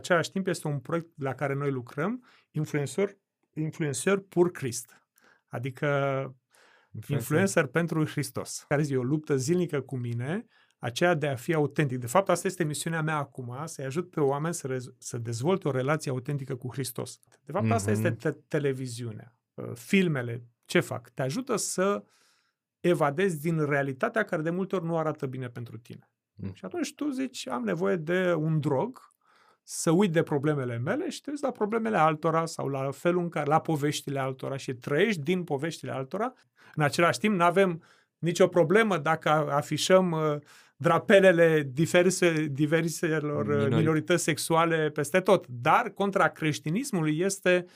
același timp este un proiect la care noi lucrăm, influencer, influencer pur Christ. Adică influencer, influencer pentru Hristos. Care zi, o luptă zilnică cu mine, aceea de a fi autentic. De fapt, asta este misiunea mea acum, să-i ajut pe oameni să, rez- să dezvolte o relație autentică cu Hristos. De fapt, mm-hmm. asta este mhm. te- televiziunea. Uh, filmele, ce fac? Te ajută să evadezi din realitatea care de multe ori nu arată bine pentru tine. Mm. Și atunci tu zici, am nevoie de un drog să uit de problemele mele și te uiți la problemele altora sau la felul în care, la poveștile altora și trăiești din poveștile altora. În același timp, nu avem nicio problemă dacă afișăm uh, drapelele diverse, diverselor uh, Minori. minorități sexuale peste tot. Dar contra creștinismului este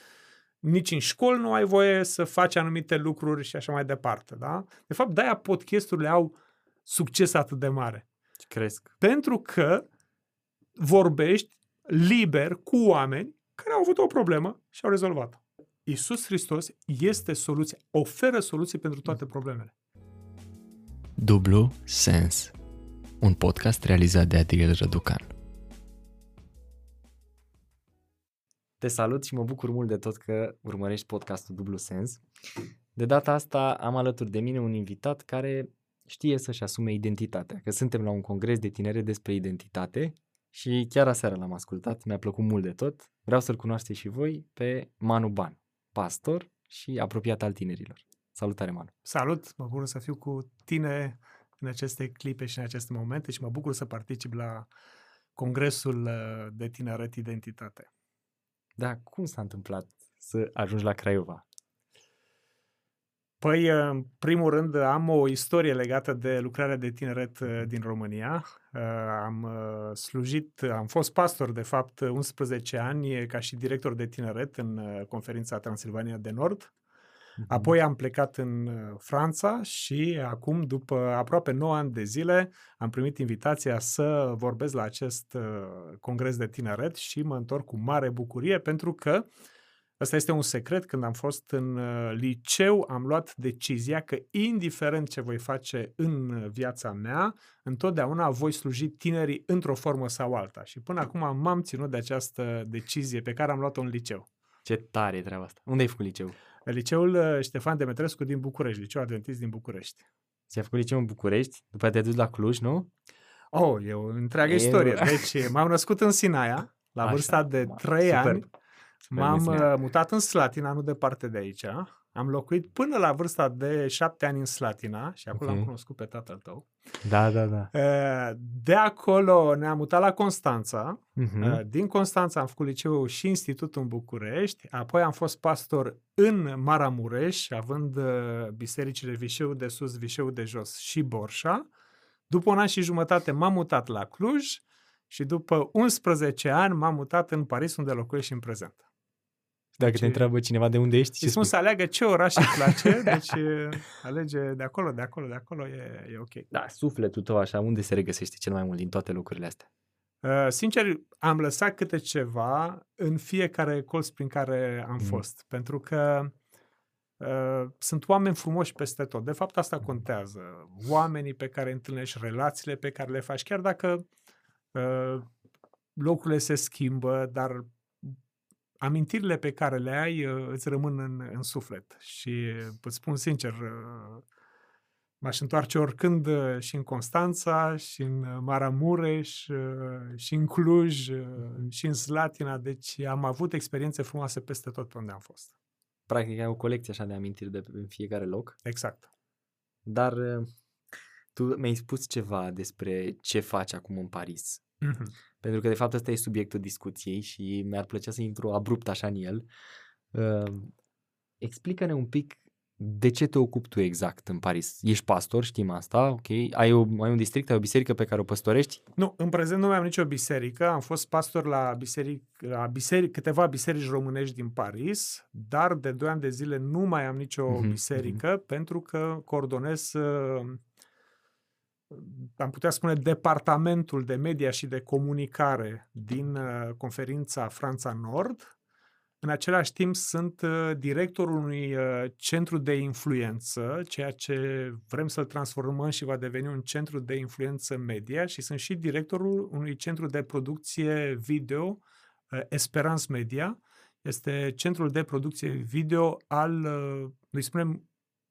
nici în școli nu ai voie să faci anumite lucruri și așa mai departe. Da? De fapt, de-aia podcasturile au succes atât de mare. Cresc. Pentru că vorbești liber cu oameni care au avut o problemă și au rezolvat-o. Iisus Hristos este soluția, oferă soluții pentru toate problemele. Dublu Sens Un podcast realizat de Adriel Răducan Te salut și mă bucur mult de tot că urmărești podcastul Dublu Sens. De data asta am alături de mine un invitat care știe să-și asume identitatea, că suntem la un congres de tinere despre identitate și chiar aseară l-am ascultat, mi-a plăcut mult de tot. Vreau să-l cunoașteți și voi pe Manu Ban, pastor și apropiat al tinerilor. Salutare, Manu! Salut! Mă bucur să fiu cu tine în aceste clipe și în aceste momente și mă bucur să particip la Congresul uh, de Tineret Identitate. Da, cum s-a întâmplat să ajungi la Craiova? Păi, în primul rând, am o istorie legată de lucrarea de tineret uh, din România. Uh, am uh, slujit, am fost pastor, de fapt, 11 ani ca și director de tineret în conferința Transilvania de Nord. Mhm. Apoi am plecat în Franța și acum, după aproape 9 ani de zile, am primit invitația să vorbesc la acest congres de tineret și mă întorc cu mare bucurie pentru că uh, Asta este un secret. Când am fost în uh, liceu, am luat decizia că, indiferent ce voi face în viața mea, întotdeauna voi sluji tinerii într-o formă sau alta. Și până acum m-am ținut de această decizie pe care am luat-o în liceu. Ce tare e treaba asta. Unde ai făcut liceu? Liceul uh, Ștefan Demetrescu din București, liceu adventist din București. Ți-ai făcut liceu în București? După te-ai dus la Cluj, nu? Oh, e o întreagă e, istorie. Deci, m-am născut în Sinaia, la vârsta Așa, de 3 ani. M-am uh, mutat în Slatina, nu departe de aici. Am locuit până la vârsta de șapte ani în Slatina și acolo okay. am cunoscut pe tatăl tău. Da, da, da. Uh, de acolo ne-am mutat la Constanța. Uh-huh. Din Constanța am făcut liceu și institut în București. Apoi am fost pastor în Maramureș, având bisericile Vișeu de Sus, Vișeu de Jos și Borșa. După un an și jumătate m-am mutat la Cluj și după 11 ani m-am mutat în Paris, unde locuiesc și în prezent. Dacă deci, te întreabă cineva de unde ești, ce spun să aleagă ce oraș îți place, deci alege de acolo, de acolo, de acolo, e, e ok. Da, sufletul tău așa, unde se regăsește cel mai mult din toate lucrurile astea? Uh, sincer, am lăsat câte ceva în fiecare colț prin care am mm. fost, pentru că uh, sunt oameni frumoși peste tot. De fapt, asta contează. Oamenii pe care întâlnești, relațiile pe care le faci, chiar dacă uh, locurile se schimbă, dar amintirile pe care le ai uh, îți rămân în, în suflet. Și îți spun sincer, uh, m-aș întoarce oricând uh, și în Constanța, și în Maramureș, și în Cluj, și în Slatina. Deci am avut experiențe frumoase peste tot pe unde am fost. Practic ai o colecție așa de amintiri de în fiecare loc. Exact. Dar tu mi-ai spus ceva despre ce faci acum în Paris. Mm-hmm. Pentru că, de fapt, ăsta e subiectul discuției și mi-ar plăcea să intru abrupt așa în el. Uh, explică-ne un pic de ce te ocupi tu exact în Paris? Ești pastor, știm asta, ok? Ai, o, ai un district, ai o biserică pe care o păstorești? Nu, în prezent nu mai am nicio biserică. Am fost pastor la, biseric, la biseric, câteva biserici românești din Paris, dar de 2 ani de zile nu mai am nicio mm-hmm. biserică mm-hmm. pentru că coordonez uh, am putea spune, departamentul de media și de comunicare din uh, conferința Franța Nord. În același timp sunt uh, directorul unui uh, centru de influență, ceea ce vrem să-l transformăm și va deveni un centru de influență media și sunt și directorul unui centru de producție video uh, Esperance Media. Este centrul de producție video al, uh, noi spunem,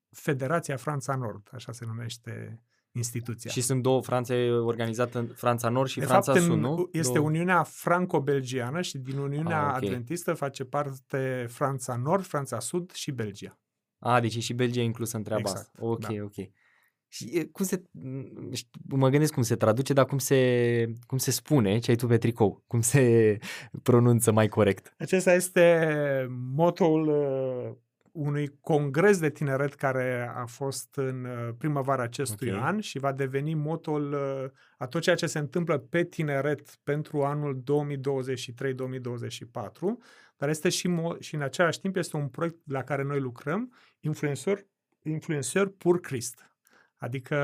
Federația Franța Nord, așa se numește instituția. Și sunt două Franțe organizate în Franța Nord și de Franța fapt, Sud, în- nu? Este două... Uniunea Franco-Belgiană și din Uniunea Ah, ok. Adventistă face parte Franța Nord, Franța Sud și Belgia. A, deci e și Belgia inclusă în treaba Exact, asta. Ok, da. ok. Și e, cum se, m, șt- mă gândesc cum se traduce, dar cum se, cum se spune ce ai tu pe tricou, cum se pronunță mai corect. Acesta este motoul uh, unui congres de tineret care a fost în uh, primăvara acestui Ok. an și va deveni motoul uh, a tot ceea ce se întâmplă pe tineret pentru anul 2023-2024, dar este și, mo- și în același timp este un proiect la care noi lucrăm, influencer, influencer pur Christ, adică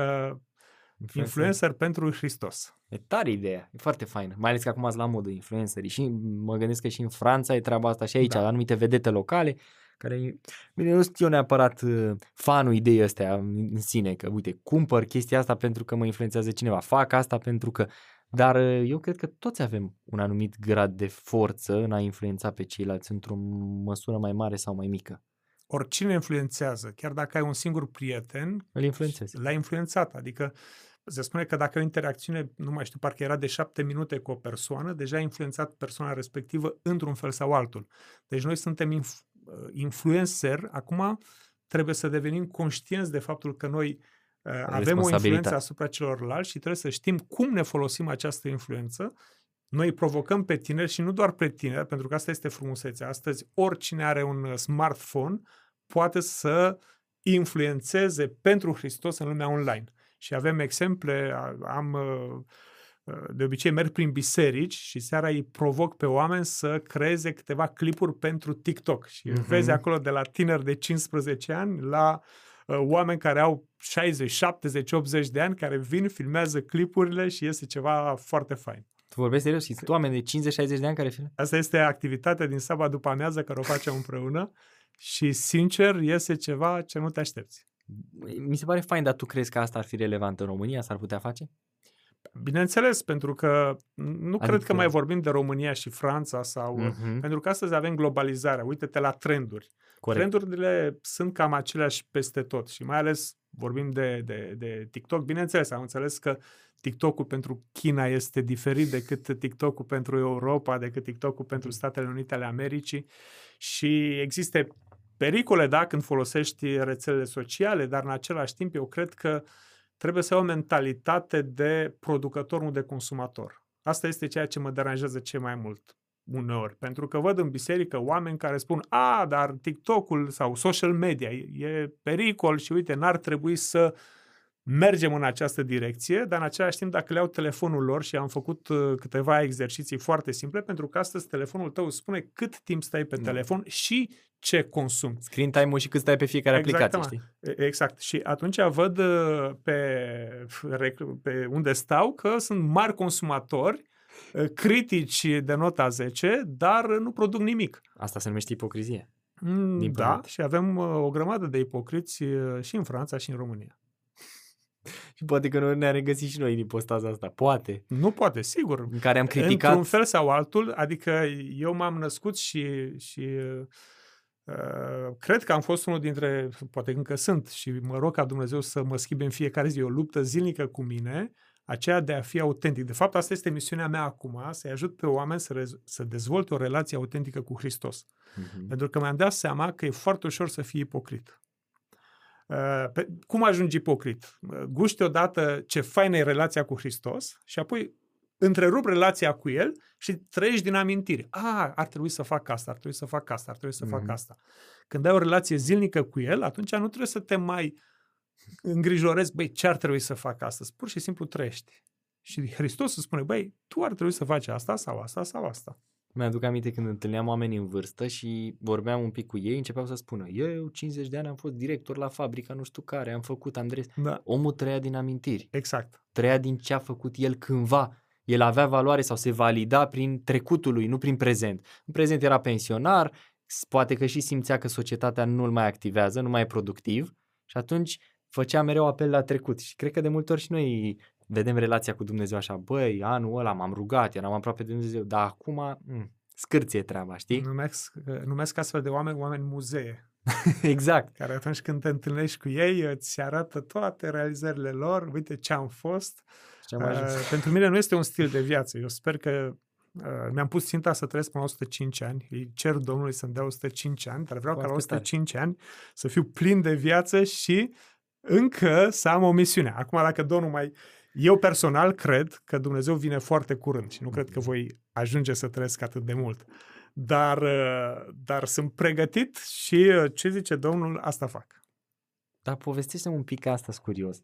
influencer pentru Hristos. E tare ideea, e foarte faină, mai ales că acum ați la modă influencerii și mă gândesc că și în Franța e treaba asta și aici, Da. da. anumite vedete locale care, bine, nu sunt eu neapărat uh, fanul ideii astea în în sine, că uite, cumpăr chestia asta pentru că mă influențează cineva, fac asta pentru că, dar uh, eu cred că toți avem un anumit grad de forță în a influența pe ceilalți într-o măsură mai mare sau mai mică. Oricine influențează, chiar dacă ai un singur prieten, Îl influențezi. l-a influențat. Adică se spune că dacă ai o interacțiune, nu mai știu, parcă era de șapte minute cu o persoană, deja a influențat persoana respectivă într-un fel sau altul. Deci noi suntem inf- influencer, acum trebuie să devenim conștienți de faptul că noi uh, avem o Responsabilitate. influență asupra celorlalți și trebuie să știm cum ne folosim această influență. Noi îi provocăm pe tineri și nu doar pe tineri, pentru că asta este frumusețea. Astăzi, oricine are un uh, smartphone poate să influențeze pentru Hristos în lumea online. Și avem exemple, a- am uh, uh, de obicei merg prin biserici și seara îi provoc pe oameni să creeze câteva clipuri pentru TikTok. Și Mhm. vezi acolo de la tineri de 15 ani la uh, oameni care au 60, 70, 80 de ani care vin, filmează clipurile și iese ceva foarte fain. Tu vorbești serios și sunt oameni de 50-60 de ani care filmează? Asta este activitatea din sabat după amiază care o facem împreună și sincer iese ceva ce nu te aștepți. Mi se pare fain, dar tu crezi că asta ar fi relevant în România? S-ar putea face? Bineînțeles, pentru că nu adică... cred că Adică- mai vorbim de România și Franța sau... Mhm. Pentru că astăzi avem globalizarea. Uite-te la trenduri. Corect. Trendurile sunt cam aceleași peste tot și mai ales vorbim de, de, de TikTok. Bineînțeles, am înțeles că TikTok-ul pentru China este diferit decât TikTok-ul pentru Europa, decât TikTok-ul pentru Statele Unite ale Americii și există pericole, da, când folosești rețelele sociale, dar în același timp eu cred că trebuie să ai o mentalitate de producător, nu de consumator. Asta este ceea ce mă deranjează cel mai mult uneori, pentru că văd în biserică oameni care spun a, dar TikTok-ul sau social media e e pericol și uite, n-ar trebui să mergem în această direcție, dar în același timp dacă le iau telefonul lor și am făcut uh, câteva exerciții foarte simple, pentru că astăzi telefonul tău îți spune cât timp stai pe Da. telefon și ce consumi. Screen time-ul și cât stai pe fiecare Exact, aplicație, mă. știi? E- Exact. Și atunci văd uh, pe, rec- pe unde stau că sunt mari consumatori, uh, critici de nota 10, dar nu produc nimic. Asta se numește ipocrizie. Mm, Din Da, păcate. și avem uh, o grămadă de ipocriți uh, și în Franța și în România. Și poate că noi ne-am regăsit și noi din postaza asta. Poate. Nu poate, sigur. În care am criticat... Într-un fel sau altul, adică eu m-am născut și, și uh, cred că am fost unul dintre, poate încă sunt și mă rog ca Dumnezeu să mă schimbe în fiecare zi, o luptă zilnică cu mine, aceea de a fi autentic. De fapt, asta este misiunea mea acum, să-i ajut pe oameni să, rez- să dezvolte o relație autentică cu Hristos. Mhm. Pentru că mi-am dat seama că e foarte ușor să fii ipocrit. Uh, pe, cum ajungi ipocrit? Uh, Guști odată ce faină e relația cu Hristos și apoi întrerup relația cu El și trăiești din amintiri. A, ar trebui să fac asta, ar trebui să fac asta, ar trebui să fac Mhm. asta. Când ai o relație zilnică cu El, atunci nu trebuie să te mai îngrijorezi, băi, ce ar trebui să fac astăzi? Pur și simplu trăiești. Și Hristos îți spune, băi, tu ar trebui să faci asta sau asta sau asta. Mi-aduc aminte când întâlneam oameni în vârstă și vorbeam un pic cu ei, începeau să spună eu, 50 de ani, am fost director la fabrica nu știu care, am făcut Andres. Da, Omul trăia din amintiri, exact. trăia din ce a făcut el cândva. El avea valoare sau se valida prin trecutul lui, nu prin prezent. În prezent era pensionar, s- poate că și simțea că societatea nu-l mai activează, nu mai e productiv și atunci făcea mereu apel la trecut. Și cred că de multe ori și noi vedem relația cu Dumnezeu așa, băi, anul ăla m-am rugat, eram aproape de Dumnezeu, dar acum m- scârție treaba, știi? Numesc, numesc astfel de oameni oameni muzee. exact. Care atunci când te întâlnești cu ei, îți arată toate realizările lor, uite ce am fost. Ce am ajuns. Uh, pentru mine nu este un stil de viață. Eu sper că uh, mi-am pus ținta să trăiesc până la 105 ani. Îi cer Domnului să-mi dea 105 ani, dar vreau Foarte ca la 105 ani să fiu plin de viață și încă să am o misiune. Acum, dacă Domnul mai... Eu personal cred că Dumnezeu vine foarte curând și nu cred că voi ajunge să trăiesc atât de mult. Dar, uh, dar sunt pregătit și uh, ce zice Domnul, asta fac. Dar povestește un pic asta, sunt curios.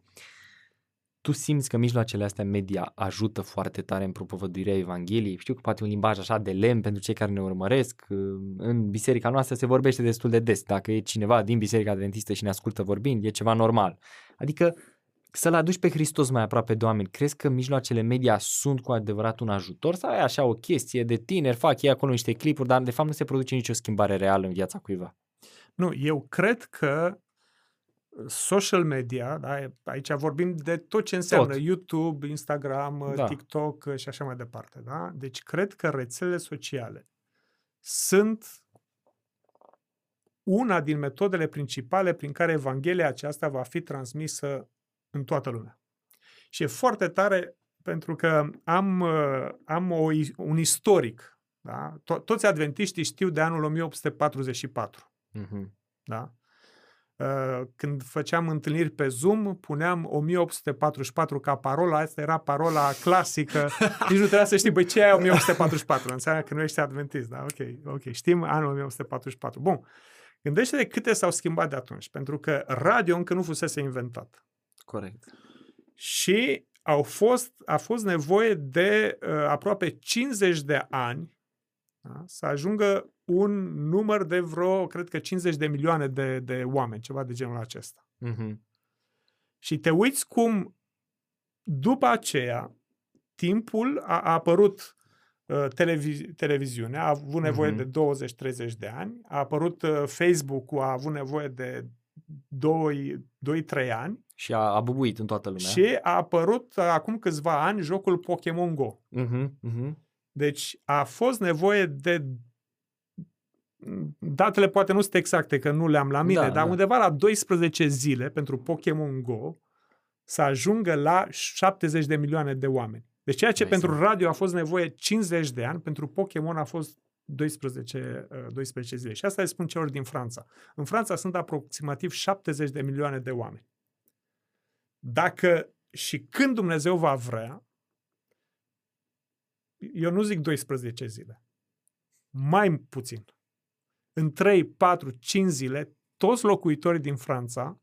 Tu simți că mijloacele astea media ajută foarte tare în propovăduirea Evangheliei? Știu că poate un limbaj așa de lemn pentru cei care ne urmăresc. uh, În biserica noastră se vorbește destul de des. Dacă e cineva din biserica adventistă și ne ascultă vorbind, e ceva normal. Adică să-L aduci pe Hristos mai aproape de oameni. Crezi că mijloacele media sunt cu adevărat un ajutor sau e așa o chestie de tineri, fac ei acolo niște clipuri, dar de fapt nu se produce nicio schimbare reală în viața cuiva? Nu, eu cred că social media, da, aici vorbim de tot ce înseamnă Tot. YouTube, Instagram, Da. da. TikTok și așa mai departe. Da? Deci cred că rețelele sociale sunt una din metodele principale prin care Evanghelia aceasta va fi transmisă în toată lumea. Și e foarte tare pentru că am, uh, am o, i- un istoric. Da? To- toți adventiștii știu de anul 1844. Mm-hmm. Da? Uh, Când făceam întâlniri pe Zoom, puneam 1844 ca parola, asta era parola clasică. Nici nu trebuia să știi, băi, ce e 1844? Înseamnă că nu ești adventist, da? Ok, ok, știm anul 1844. Bun. Gândește-te câte s-au schimbat de atunci, pentru că radio încă nu fusese inventat. Corect. Și au fost, a fost nevoie de uh, aproape 50 de ani da, să ajungă un număr de vreo, cred că 50 de milioane de, de oameni, ceva de genul acesta. Mm-hmm. Și te uiți cum după aceea timpul a, a apărut uh, televizi- televiziunea, a avut nevoie Mhm. de 20-30 de ani, a apărut uh, Facebook-ul, a avut nevoie de 2-3 ani Și a, a bubuit în toată lumea. și a apărut uh, acum câțiva ani jocul Pokémon Go. Mm-hmm. Mm-hmm. Deci a fost nevoie de datele poate nu sunt exacte, că nu le-am la mine, Da, dar da. undeva la 12 zile pentru Pokémon Go să ajungă la 70 de milioane de oameni. Deci ceea ce Dai pentru seama. radio a fost nevoie 50 de ani, pentru Pokémon a fost 12, uh, 12 zile. Și asta îi spun celor din Franța. În Franța sunt aproximativ 70 de milioane de oameni. Dacă și când Dumnezeu va vrea, eu nu zic 12 zile, mai puțin. În 3, 4, 5 zile, toți locuitorii din Franța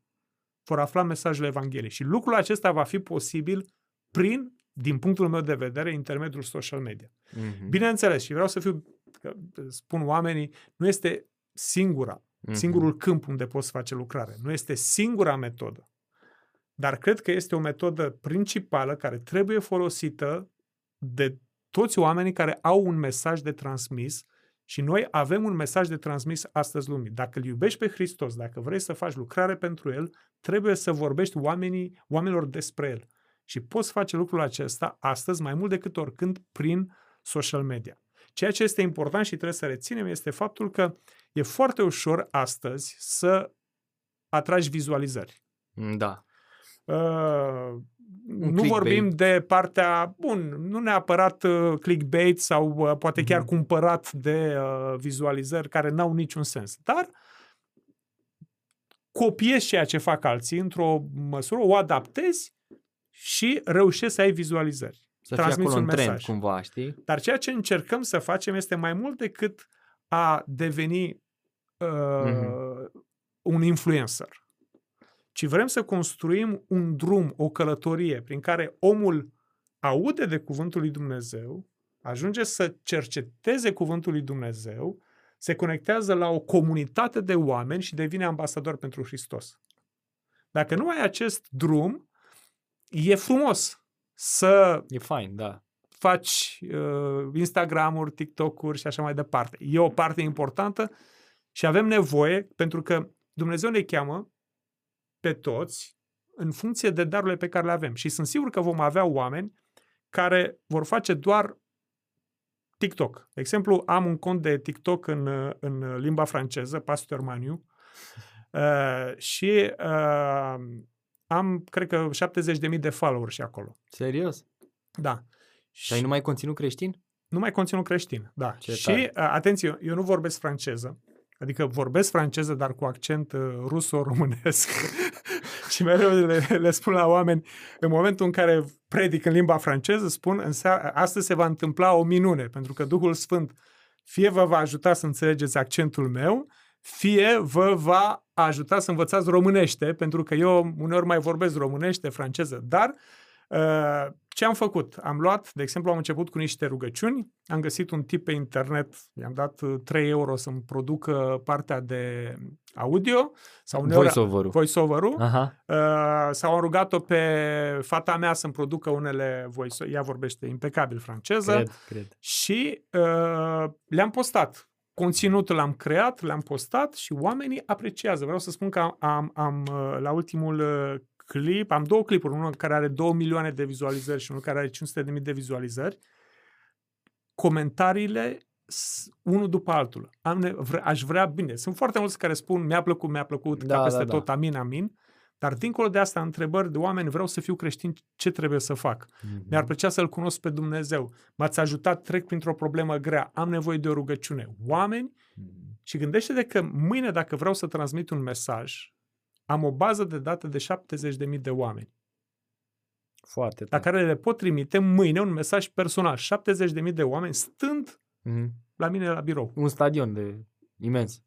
vor afla mesajul Evangheliei. Și lucrul acesta va fi posibil prin, din punctul meu de vedere, intermediul social media. Mm-hmm. Bineînțeles, și vreau să fiu, că spun oamenii, nu este singura, Mm-hmm. singurul câmp unde poți face lucrare. Nu este singura metodă. Dar cred că este o metodă principală care trebuie folosită de toți oamenii care au un mesaj de transmis și noi avem un mesaj de transmis astăzi lumii. Dacă îl iubești pe Hristos, dacă vrei să faci lucrare pentru El, trebuie să vorbești oamenii, oamenilor despre El. Și poți face lucrul acesta astăzi mai mult decât oricând prin social media. Ceea ce este important și trebuie să reținem este faptul că e foarte ușor astăzi să atragi vizualizări. Da. Uh, nu clickbait. vorbim de partea, bun, nu neapărat uh, clickbait sau uh, poate chiar Mhm. cumpărat de uh, vizualizări care n-au niciun sens, dar copiezi ceea ce fac alții într-o măsură, o adaptezi și reușești să ai vizualizări. Să fie Transmiți acolo un în trend mesaj. cumva, știi? Dar ceea ce încercăm să facem este mai mult decât a deveni uh, Mhm. un influencer. Ci vrem să construim un drum, o călătorie prin care omul aude de cuvântul lui Dumnezeu, ajunge să cerceteze cuvântul lui Dumnezeu, se conectează la o comunitate de oameni și devine ambasador pentru Hristos. Dacă nu ai acest drum, e frumos să E fain, da. faci uh, Instagram-uri, TikTok-uri și așa mai departe. E o parte importantă și avem nevoie, pentru că Dumnezeu ne cheamă pe toți în funcție de darurile pe care le avem. Și sunt sigur că vom avea oameni care vor face doar TikTok. De exemplu, am un cont de TikTok în, în limba franceză, Pastor Maniu, uh, și uh, am, cred că, 70.000 de followers și acolo. Serios? Da. Și ai numai conținut creștin? Numai conținut creștin, da. Ce și, tare. uh, atenție, eu nu vorbesc franceză, adică vorbesc franceză, dar cu accent uh, ruso-românesc. și mereu le, le spun la oameni, în momentul în care predic în limba franceză, spun, în seara, astăzi se va întâmpla o minune, pentru că Duhul Sfânt fie vă va ajuta să înțelegeți accentul meu, fie vă va ajuta să învățați românește, pentru că eu uneori mai vorbesc românește, franceză, dar uh, ce am făcut? Am luat, de exemplu, am început cu niște rugăciuni, am găsit un tip pe internet, i-am dat uh, 3 euro să-mi producă partea de audio sau uneori Voice-over-ul. voice-over-ul. Aha. Uh, sau am rugat-o pe fata mea să-mi producă unele voice ea vorbește impecabil franceză Cred, cred. și uh, le-am postat. Conținutul l-am creat, le-am postat și oamenii apreciază. Vreau să spun că am, am, am uh, la ultimul uh, clip, am două clipuri, unul care are 2 milioane de vizualizări și unul care are 500 de mii de vizualizări. Comentariile s- unul după altul. Am ne- vre- aș vrea bine. Sunt foarte mulți care spun mi-a plăcut, mi-a plăcut, Da, ca peste da, da. tot, amin, amin. Dar dincolo de asta, întrebări de oameni, vreau să fiu creștin, ce trebuie să fac? Mhm. Mi-ar plăcea să-L cunosc pe Dumnezeu. M-ați ajutat, trec printr-o problemă grea, am nevoie de o rugăciune. Oameni, Mhm. și gândește-te că mâine, dacă vreau să transmit un mesaj, am o bază de date de 70.000 de oameni, Foarte la tare. care le pot trimite mâine un mesaj personal. 70.000 de oameni stând Mhm. la mine la birou. Un stadion de imens.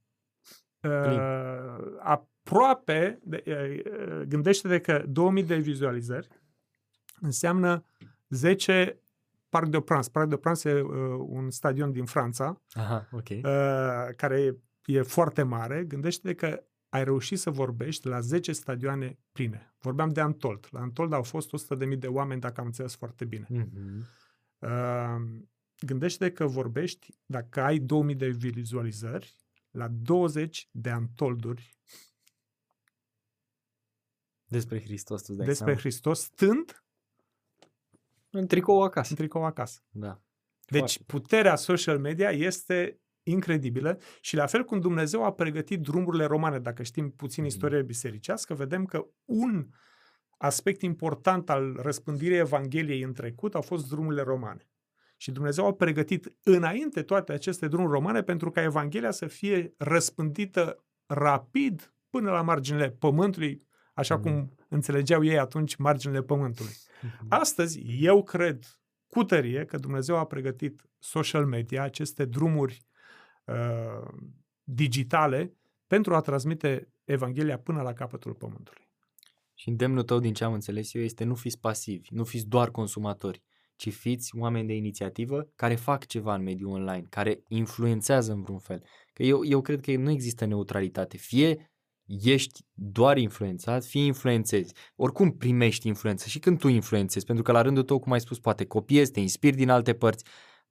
Plin. Uh, aproape, de, uh, gândește-te că 2000 de vizualizări înseamnă 10 Parc de Prance. Parc de Prance e uh, un stadion din Franța, Aha, ok. uh, care e, e foarte mare. Gândește-te că ai reușit să vorbești la 10 stadioane pline. Vorbeam de Antold. La Antold au fost 100.000 de oameni, dacă am înțeles foarte bine. Mhm. Uh, gândește că vorbești, dacă ai 2000 de vizualizări, la 20 de antolduri Despre Hristos, tu îți dai despre seama? Hristos, stând În tricou acasă. în tricou acasă. Da. Deci Foarte. puterea social media este incredibilă și la fel cum Dumnezeu a pregătit drumurile romane, dacă știm puțin Mhm. istorie bisericească, vedem că un aspect important al răspândirii Evangheliei în trecut au fost drumurile romane. Și Dumnezeu a pregătit înainte toate aceste drumuri romane pentru ca Evanghelia să fie răspândită rapid până la marginile pământului, așa Mhm. cum înțelegeau ei atunci marginile pământului. Mhm. Astăzi, eu cred cu tărie că Dumnezeu a pregătit social media, aceste drumuri uh, digitale, pentru a transmite Evanghelia până la capătul pământului. Și îndemnul tău, din ce am înțeles eu, este nu fiți pasivi, nu fiți doar consumatori, ci fiți oameni de inițiativă care fac ceva în mediul online, care influențează în vreun fel. Că eu, eu cred că nu există neutralitate. Fie ești doar influențat, fie influențezi. Oricum primești influență și când tu influențezi, pentru că la rândul tău, cum ai spus, poate copiezi, te inspiri din alte părți,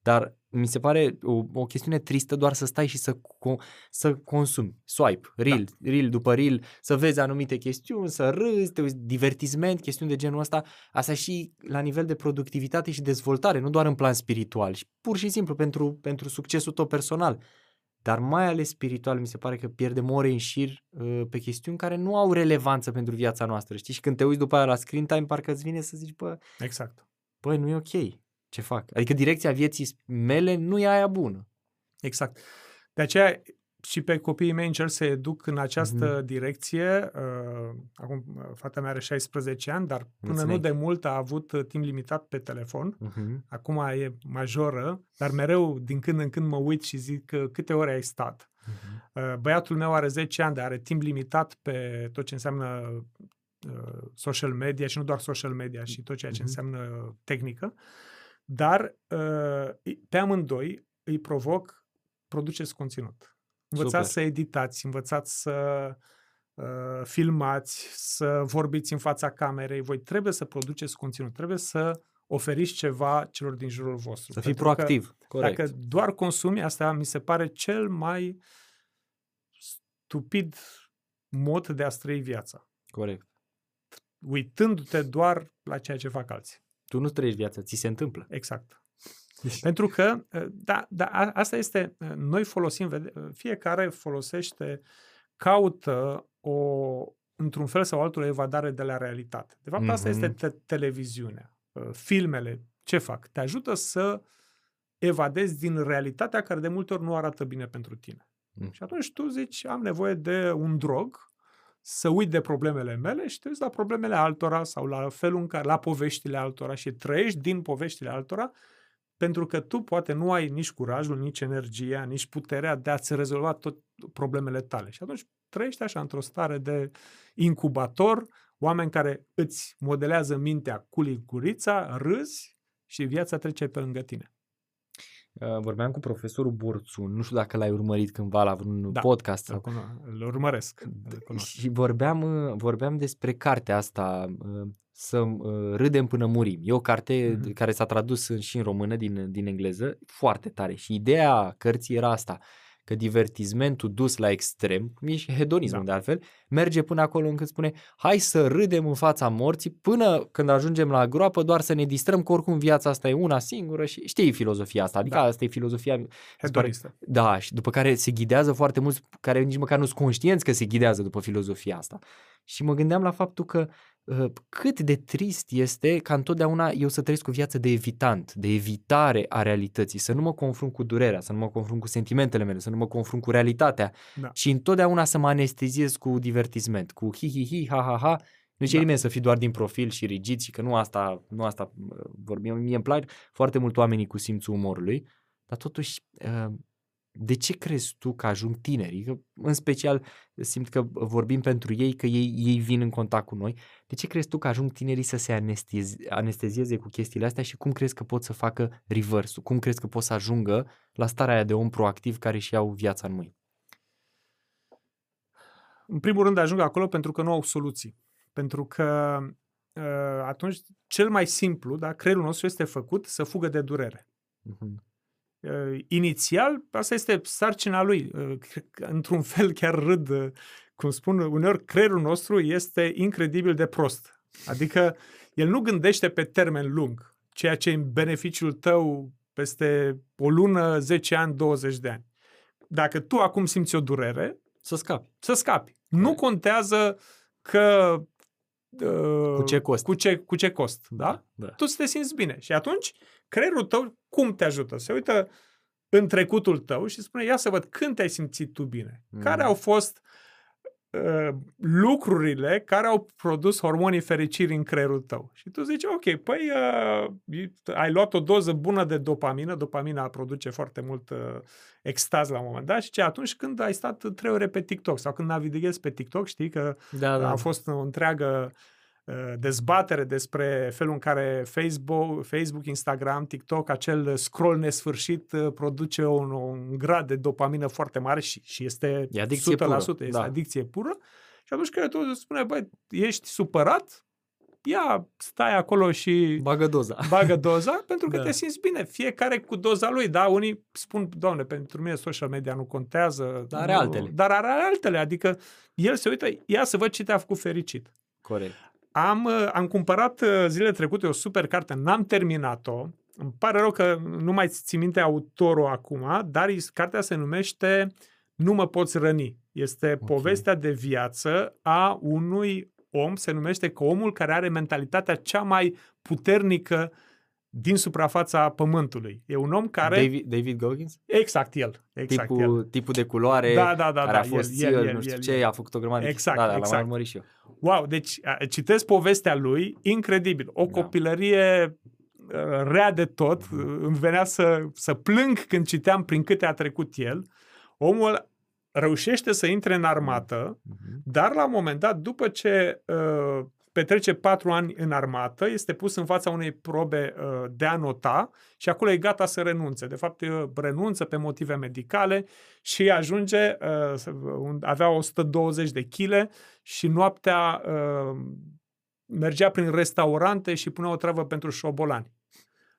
dar mi se pare o, o chestiune tristă doar să stai și să, co- să consumi. Swipe, reel, da. reel după reel, să vezi anumite chestiuni, să râzi, te uiți, divertisment, chestiuni de genul ăsta. Asta și la nivel de productivitate și dezvoltare, nu doar în plan spiritual, și pur și simplu pentru, pentru succesul tău personal. Dar mai ales spiritual, mi se pare că pierdem ore în șir uh, pe chestiuni care nu au relevanță pentru viața noastră. Știi? Și când te uiți după aia la screen time, parcă îți vine să zici, bă, Exact. băi, nu e ok. Ce fac? Adică direcția vieții mele nu e aia bună. Exact. De aceea și pe copiii mei încerc să educ în această Mhm. direcție. Uh, acum, uh, fata mea are 16 ani, dar până Mulțumesc. nu de mult a avut uh, timp limitat pe telefon. Uh-huh. Acum e majoră, dar mereu din când în când mă uit și zic uh, câte ore ai stat. Uh-huh. Uh, Băiatul meu are 10 ani, dar are timp limitat pe tot ce înseamnă uh, social media și nu doar social media, și tot ceea ce Mhm. înseamnă tehnică. Dar uh, pe amândoi îi provoc, produceți conținut. Învățați Super. să editați, învățați să uh, filmați, să vorbiți în fața camerei. Voi trebuie să produceți conținut, trebuie să oferiți ceva celor din jurul vostru. Să fii Pentru că proactiv. Corect. dacă doar consumi, asta mi se pare cel mai stupid mod de a-ți trăi viața. Corect. Uitându-te doar la ceea ce fac alții. Tu nu trăiești viața, ți se întâmplă. Exact. Deci... Pentru că, da, da, asta este, noi folosim, fiecare folosește, caută o, într-un fel sau altul, o evadare de la realitate. De fapt, mm-hmm. asta este te- televiziunea. Filmele, ce fac? Te ajută să evadezi din realitatea care de multe ori nu arată bine pentru tine. Mm. Și atunci tu zici, am nevoie de un drog să uit de problemele mele și te uiți la problemele altora sau la felul în care, la poveștile altora și trăiești din poveștile altora pentru că tu poate nu ai nici curajul, nici energia, nici puterea de a-ți rezolva tot problemele tale. Și atunci trăiești așa într-o stare de incubator, oameni care îți modelează mintea cu lingurița, râzi și viața trece pe lângă tine. Uh, vorbeam cu profesorul Borțun, nu știu dacă l-ai urmărit cândva la vreun da, podcast. Sau... Îl urmăresc. Îl și vorbeam, uh, vorbeam despre cartea asta, uh, Să râdem până murim. E o carte mm-hmm. care s-a tradus și în română din, din engleză, foarte tare. Și ideea cărții era asta că divertismentul dus la extrem, cum e și hedonismul da. de altfel, merge până acolo încât spune hai să râdem în fața morții până când ajungem la groapă doar să ne distrăm că oricum viața asta e una singură și știi filozofia asta, adică da. asta e filozofia hedonistă. Da, și după care se ghidează foarte mulți care nici măcar nu sunt conștienți că se ghidează după filozofia asta. Și mă gândeam la faptul că uh, cât de trist este ca întotdeauna eu să trăiesc o viață de evitant, de evitare a realității, să nu mă confrunt cu durerea, să nu mă confrunt cu sentimentele mele, să nu mă confrunt cu realitatea, da. ci întotdeauna să mă anesteziez cu divertisment, cu hi-hi-hi, ha-ha-ha, nu ce da. nimeni să fii doar din profil și rigid și că nu asta, nu asta uh, vorbim. Mie îmi plac foarte mult oamenii cu simțul umorului, dar totuși uh, de ce crezi tu că ajung tinerii? Că, în special simt că vorbim pentru ei, că ei, ei vin în contact cu noi. De ce crezi tu că ajung tinerii să se anestezi, anestezieze cu chestiile astea și cum crezi că pot să facă reverse Cum crezi că pot să ajungă la starea aia de om proactiv care își iau viața în mâini? În primul rând ajung acolo pentru că nu au soluții. Pentru că uh, atunci cel mai simplu, da, creierul nostru este făcut să fugă de durere. Uh-huh. Uh, inițial, asta este sarcina lui. Uh, într-un fel chiar râd, uh, cum spun, uneori creierul nostru este incredibil de prost. Adică el nu gândește pe termen lung, ceea ce e în beneficiul tău peste o lună, 10 ani, 20 de ani. Dacă tu acum simți o durere, să scapi. Să scapi. Nu contează că cu ce cost. Cu ce, cu ce cost, da? da? Tu să te simți bine. Și atunci, creierul tău cum te ajută? Se uită în trecutul tău și spune, ia să văd când te-ai simțit tu bine. Mm. Care au fost uh, lucrurile care au produs hormonii fericirii în creierul tău. Și tu zici, ok, păi uh, ai luat o doză bună de dopamină, dopamina produce foarte mult uh, extaz la un moment dat și ce atunci când ai stat trei ore pe TikTok sau când navighezi pe TikTok, știi că da, da. a fost o întreagă uh, Uh, dezbatere despre felul în care Facebook, Facebook, Instagram, TikTok, acel scroll nesfârșit uh, produce un, un grad de dopamină foarte mare și, și este e adicție 100%, pură. este da. adicție pură. Și atunci când tu spune, băi, ești supărat, ia, stai acolo și... Bagă doza. Bagă doza, pentru că da. te simți bine. Fiecare cu doza lui, da? Unii spun, doamne, pentru mine social media nu contează. Dar are nu, altele. Dar are altele, adică el se uită, ia să văd ce te-a făcut fericit. Corect. Am, uh, am cumpărat uh, zilele trecute o super carte, n-am terminat-o. Îmi pare rău că nu mai țin minte autorul acum, dar cartea se numește Nu mă poți răni. Este okay. povestea de viață a unui om, se numește că omul care are mentalitatea cea mai puternică din suprafața pământului. E un om care... David, David Goggins? Exact, el. Exact, tipul, el. tipul de culoare da, da, da, care da, a fost el, el, el, nu știu el, ce, el. a făcut o grămadă. Exact, da, da, exact. l-am urmărit și eu. Wow, deci citesc povestea lui, incredibil. O da. copilărie rea de tot. Mm-hmm. Îmi venea să, să plâng când citeam prin câte a trecut el. Omul reușește să intre în armată, mm-hmm. dar la un moment dat, după ce uh, petrece patru ani în armată, este pus în fața unei probe uh, de a nota și acolo e gata să renunțe. De fapt, uh, renunță pe motive medicale și ajunge, uh, avea 120 de kg și noaptea mergea prin restaurante și punea o travă pentru șobolani.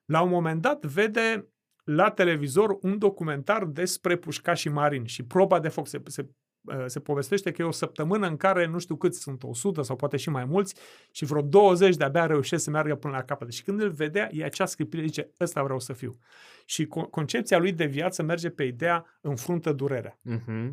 La un moment dat vede la televizor un documentar despre pușcașii marini și proba de foc. Se, se uh, se povestește că e o săptămână în care nu știu câți sunt 100 sau poate și mai mulți și vreo 20 de-abia reușesc să meargă până la capăt. Și când îl vedea, e acea sclipire, zice, ăsta vreau să fiu. Și co- concepția lui de viață merge pe ideea înfruntă durerea. Uh-huh.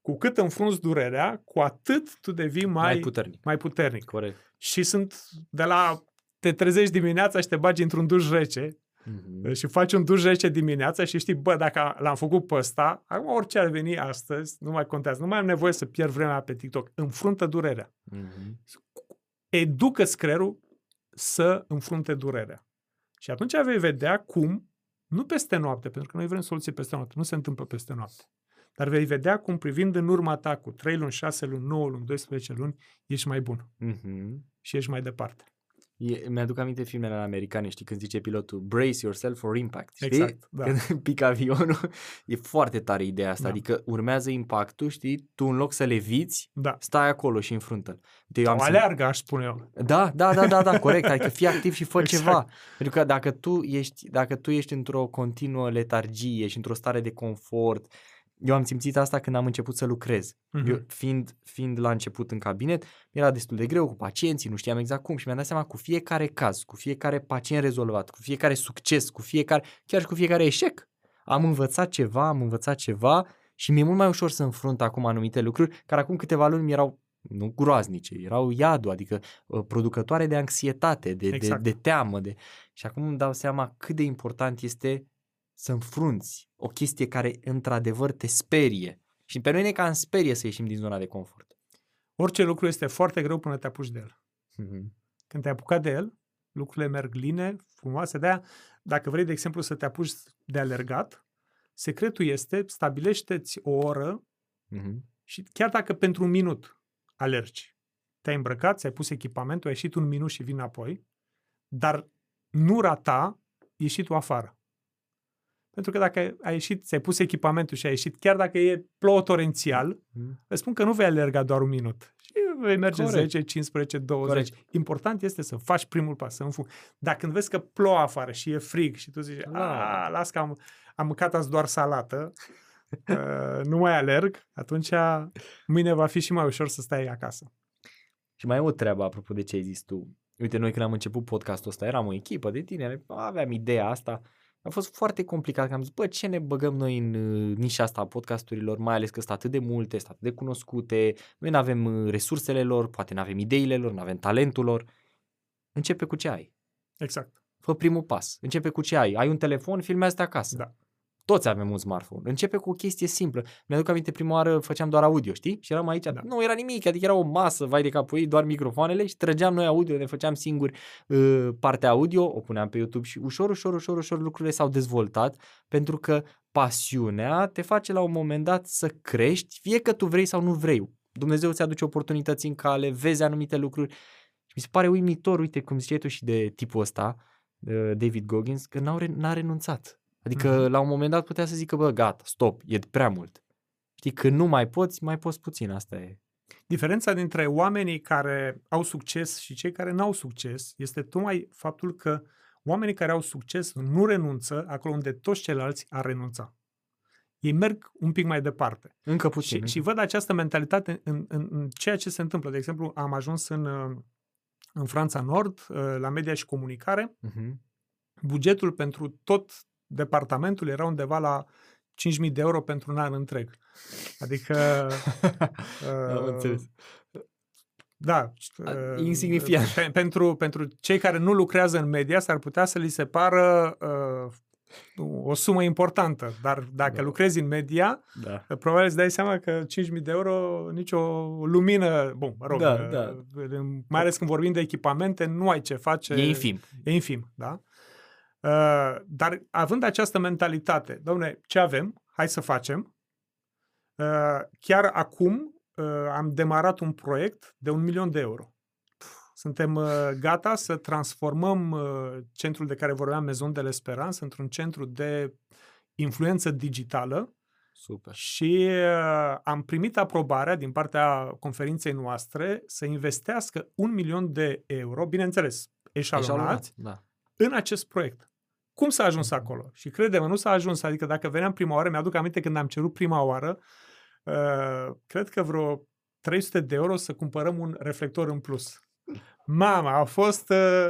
Cu cât înfrunți durerea, cu atât tu devii mai, Mai puternic. mai puternic. Corect. Și sunt de la te trezești dimineața și te bagi într-un duș rece Uh-huh. și faci un duș rece dimineața și știi, bă, dacă l-am făcut pe ăsta, acum orice ar veni astăzi, nu mai contează, nu mai am nevoie să pierd vremea pe TikTok. Înfruntă durerea. Uh-huh. Educă-ți creierul să înfrunte durerea. Și atunci vei vedea cum, nu peste noapte, pentru că noi vrem soluții peste noapte, nu se întâmplă peste noapte, dar vei vedea cum privind în urma ta cu 3 luni, 6 luni, 9 luni, 12 luni, ești mai bun Uh-huh. și ești mai departe. E, mi-aduc aminte filmele americane, știi, când zice pilotul Brace yourself for impact, știi? Exact, da. Când pică avionul, e foarte tare ideea asta, Da. adică urmează impactul, știi, tu în loc să le viți, Da. stai acolo și înfruntă-l. Uite, eu Sau am simț- aleargă, aș spune eu. Da, da, da, da, da, corect, adică fii activ și fă Exact. ceva. Pentru că dacă tu ești, dacă tu ești într-o continuă letargie și într-o stare de confort, eu am simțit asta când am început să lucrez. Mhm. Eu, fiind, fiind la început în cabinet, era destul de greu cu pacienții, nu știam exact cum și mi-am dat seama cu fiecare caz, cu fiecare pacient rezolvat, cu fiecare succes, cu fiecare, chiar și cu fiecare eșec. Am învățat ceva, am învățat ceva și mi-e mult mai ușor să înfrunt acum anumite lucruri care acum câteva luni mi erau nu groaznice, erau iadul, adică uh, producătoare de anxietate, de, Exact. de, de teamă. De... Și acum îmi dau seama cât de important este să înfrunți o chestie care într-adevăr te sperie. Și pe noi ne cam sperie să ieșim din zona de confort. Orice lucru este foarte greu până te apuci de el. Mhm. Când te-ai apucat de el, lucrurile merg line, frumoase. De-aia, dacă vrei, de exemplu, să te apuci de alergat, secretul este, stabilește-ți o oră Mhm. și chiar dacă pentru un minut alergi, te-ai îmbrăcat, ți-ai pus echipamentul, ai ieșit un minut și vin înapoi, dar nu rata ieșitul afară. Pentru că dacă ai ieșit, ți-ai pus echipamentul și ai ieșit, chiar dacă e plouă torențial, Mhm. îți spun că nu vei alerga doar un minut. Și vei merge Corect. 10, 15, 20. Corect. Important este să faci primul pas, să înfung. Dar când vezi că plouă afară și e frig și tu zici, Da. a, las că am, am mâncat azi doar salată, uh, nu mai alerg, atunci mâine va fi și mai ușor să stai acasă. Și mai e o treabă apropo de ce ai zis tu. Uite, noi când am început podcastul ăsta, eram o echipă de tineri, aveam ideea asta. A fost foarte complicat, că am zis, bă, ce ne băgăm noi în uh, nișa asta a podcasturilor, mai ales că sunt atât de multe, sunt atât de cunoscute, noi nu avem uh, resursele lor, poate nu avem ideile lor, nu avem talentul lor. Începe cu ce ai. Exact. Fă primul pas. Începe cu ce ai. Ai un telefon, filmează acasă. Da. Toți avem un smartphone. Începe cu o chestie simplă. Mi-aduc aminte prima oară făceam doar audio, știi? Și eram aici. Da. Nu era nimic, adică era o masă, vai de capul ei, doar microfoanele și trăgeam noi audio, ne făceam singuri uh, partea audio, o puneam pe YouTube și ușor, ușor, ușor, ușor lucrurile s-au dezvoltat pentru că pasiunea te face la un moment dat să crești, fie că tu vrei sau nu vrei. Dumnezeu ți aduce oportunități în cale, vezi anumite lucruri și mi se pare uimitor, uite cum ziceai tu și de tipul ăsta, uh, David Goggins, că n-au, re- n-a renunțat. Adică Mhm. la un moment dat putea să zică, bă, gata, stop, e prea mult. Știi, când nu mai poți, mai poți puțin, asta e. Diferența dintre oamenii care au succes și cei care n-au succes este tocmai faptul că oamenii care au succes nu renunță acolo unde toți ceilalți ar renunța. Ei merg un pic mai departe. Încă puțin. Și, încă. și văd această mentalitate în, în, în ceea ce se întâmplă. De exemplu, am ajuns în, uh, în Franța Nord, uh, la media și comunicare. Mhm. Bugetul pentru tot departamentul era undeva la 5.000 de euro pentru un an întreg. Adică... Am înțeles. Da. A, uh, insignifiant. Pe, pentru, pentru cei care nu lucrează în media, s-ar putea să li se pară uh, o sumă importantă. Dar dacă Da. lucrezi în media, Da. probabil îți dai seama că 5.000 de euro, nicio lumină, bun, mă rog, Da, uh, da. mai ales când vorbim de echipamente, nu ai ce face. E infim. E infim, da? Uh, dar având această mentalitate, domne, ce avem? Hai să facem. Uh, chiar acum uh, am demarat un proiect de un milion de euro. Suntem uh, gata să transformăm uh, centrul de care vorbeam, Maison de l'Esperance, într-un centru de influență digitală Super. și uh, am primit aprobarea din partea conferinței noastre să investească un milion de euro, bineînțeles, eșalonat, Eșalonați, Da. în acest proiect. Cum s-a ajuns acolo? Și crede-mă, nu s-a ajuns, adică dacă veneam prima oară, mi-aduc aminte când am cerut prima oară, uh, cred că vreo 300 de euro să cumpărăm un reflector în plus. Mama, a fost uh,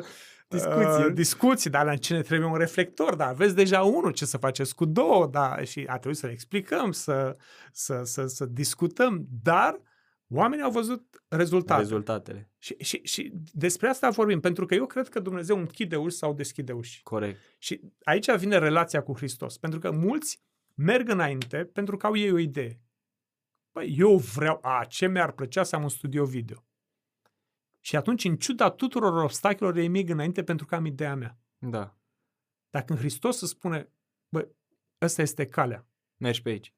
Discuții. Uh, discuții, dar la cine trebuie un reflector, dar aveți deja unul, ce să faceți cu două, da, și a trebuit să le explicăm, să, să, să, să discutăm, dar oamenii au văzut rezultate. Rezultatele. Și, și, și despre asta vorbim, pentru că eu cred că Dumnezeu închide uși sau deschide uși. Corect. Și aici vine relația cu Hristos, pentru că mulți merg înainte pentru că au ei o idee. Păi, eu vreau, a, ce mi-ar plăcea să am un studio video. Și atunci, în ciuda tuturor obstacolelor, ei merg înainte pentru că am ideea mea. Da. Dacă în Hristos se spune, bă, ăsta este calea, Mergi pe aici.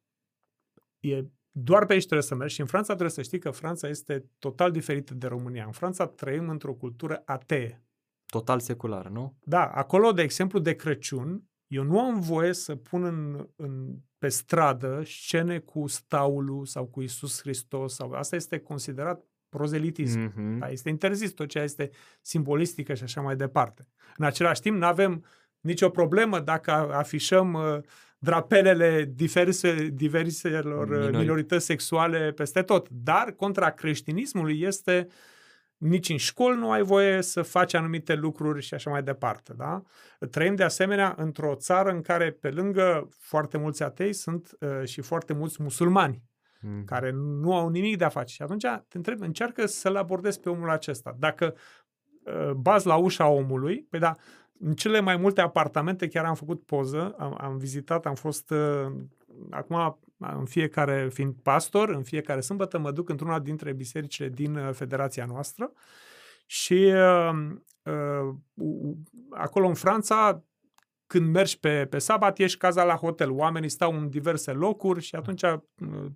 e doar pe aici trebuie să mergi și în Franța trebuie să știi că Franța este total diferită de România. În Franța trăim într-o cultură atee. Total secular, nu? Da, acolo, de exemplu, de Crăciun, eu nu am voie să pun în, în, pe stradă scene cu staulul sau cu Isus Hristos. Sau, asta este considerat prozelitism. Mm-hmm. Da, este interzis tot ce este simbolistică și așa mai departe. În același timp, nu avem nicio problemă dacă afișăm uh, drapelele diverse, diverselor uh, Minori. minorități sexuale peste tot. Dar contra creștinismului este nici în școli nu ai voie să faci anumite lucruri și așa mai departe. Da? Trăim de asemenea într-o țară în care pe lângă foarte mulți atei sunt uh, și foarte mulți musulmani Mm. care nu au nimic de a face. Și atunci te întreb, încearcă să-l abordezi pe omul acesta. Dacă uh, bazi la ușa omului, păi da, în cele mai multe apartamente chiar am făcut poză, am, am vizitat, am fost uh, acum în fiecare, fiind pastor, în fiecare sâmbătă mă duc într-una dintre bisericile din uh, federația noastră și uh, uh, acolo în Franța când mergi pe, pe sabat, ești caza la hotel. Oamenii stau în diverse locuri și atunci uh,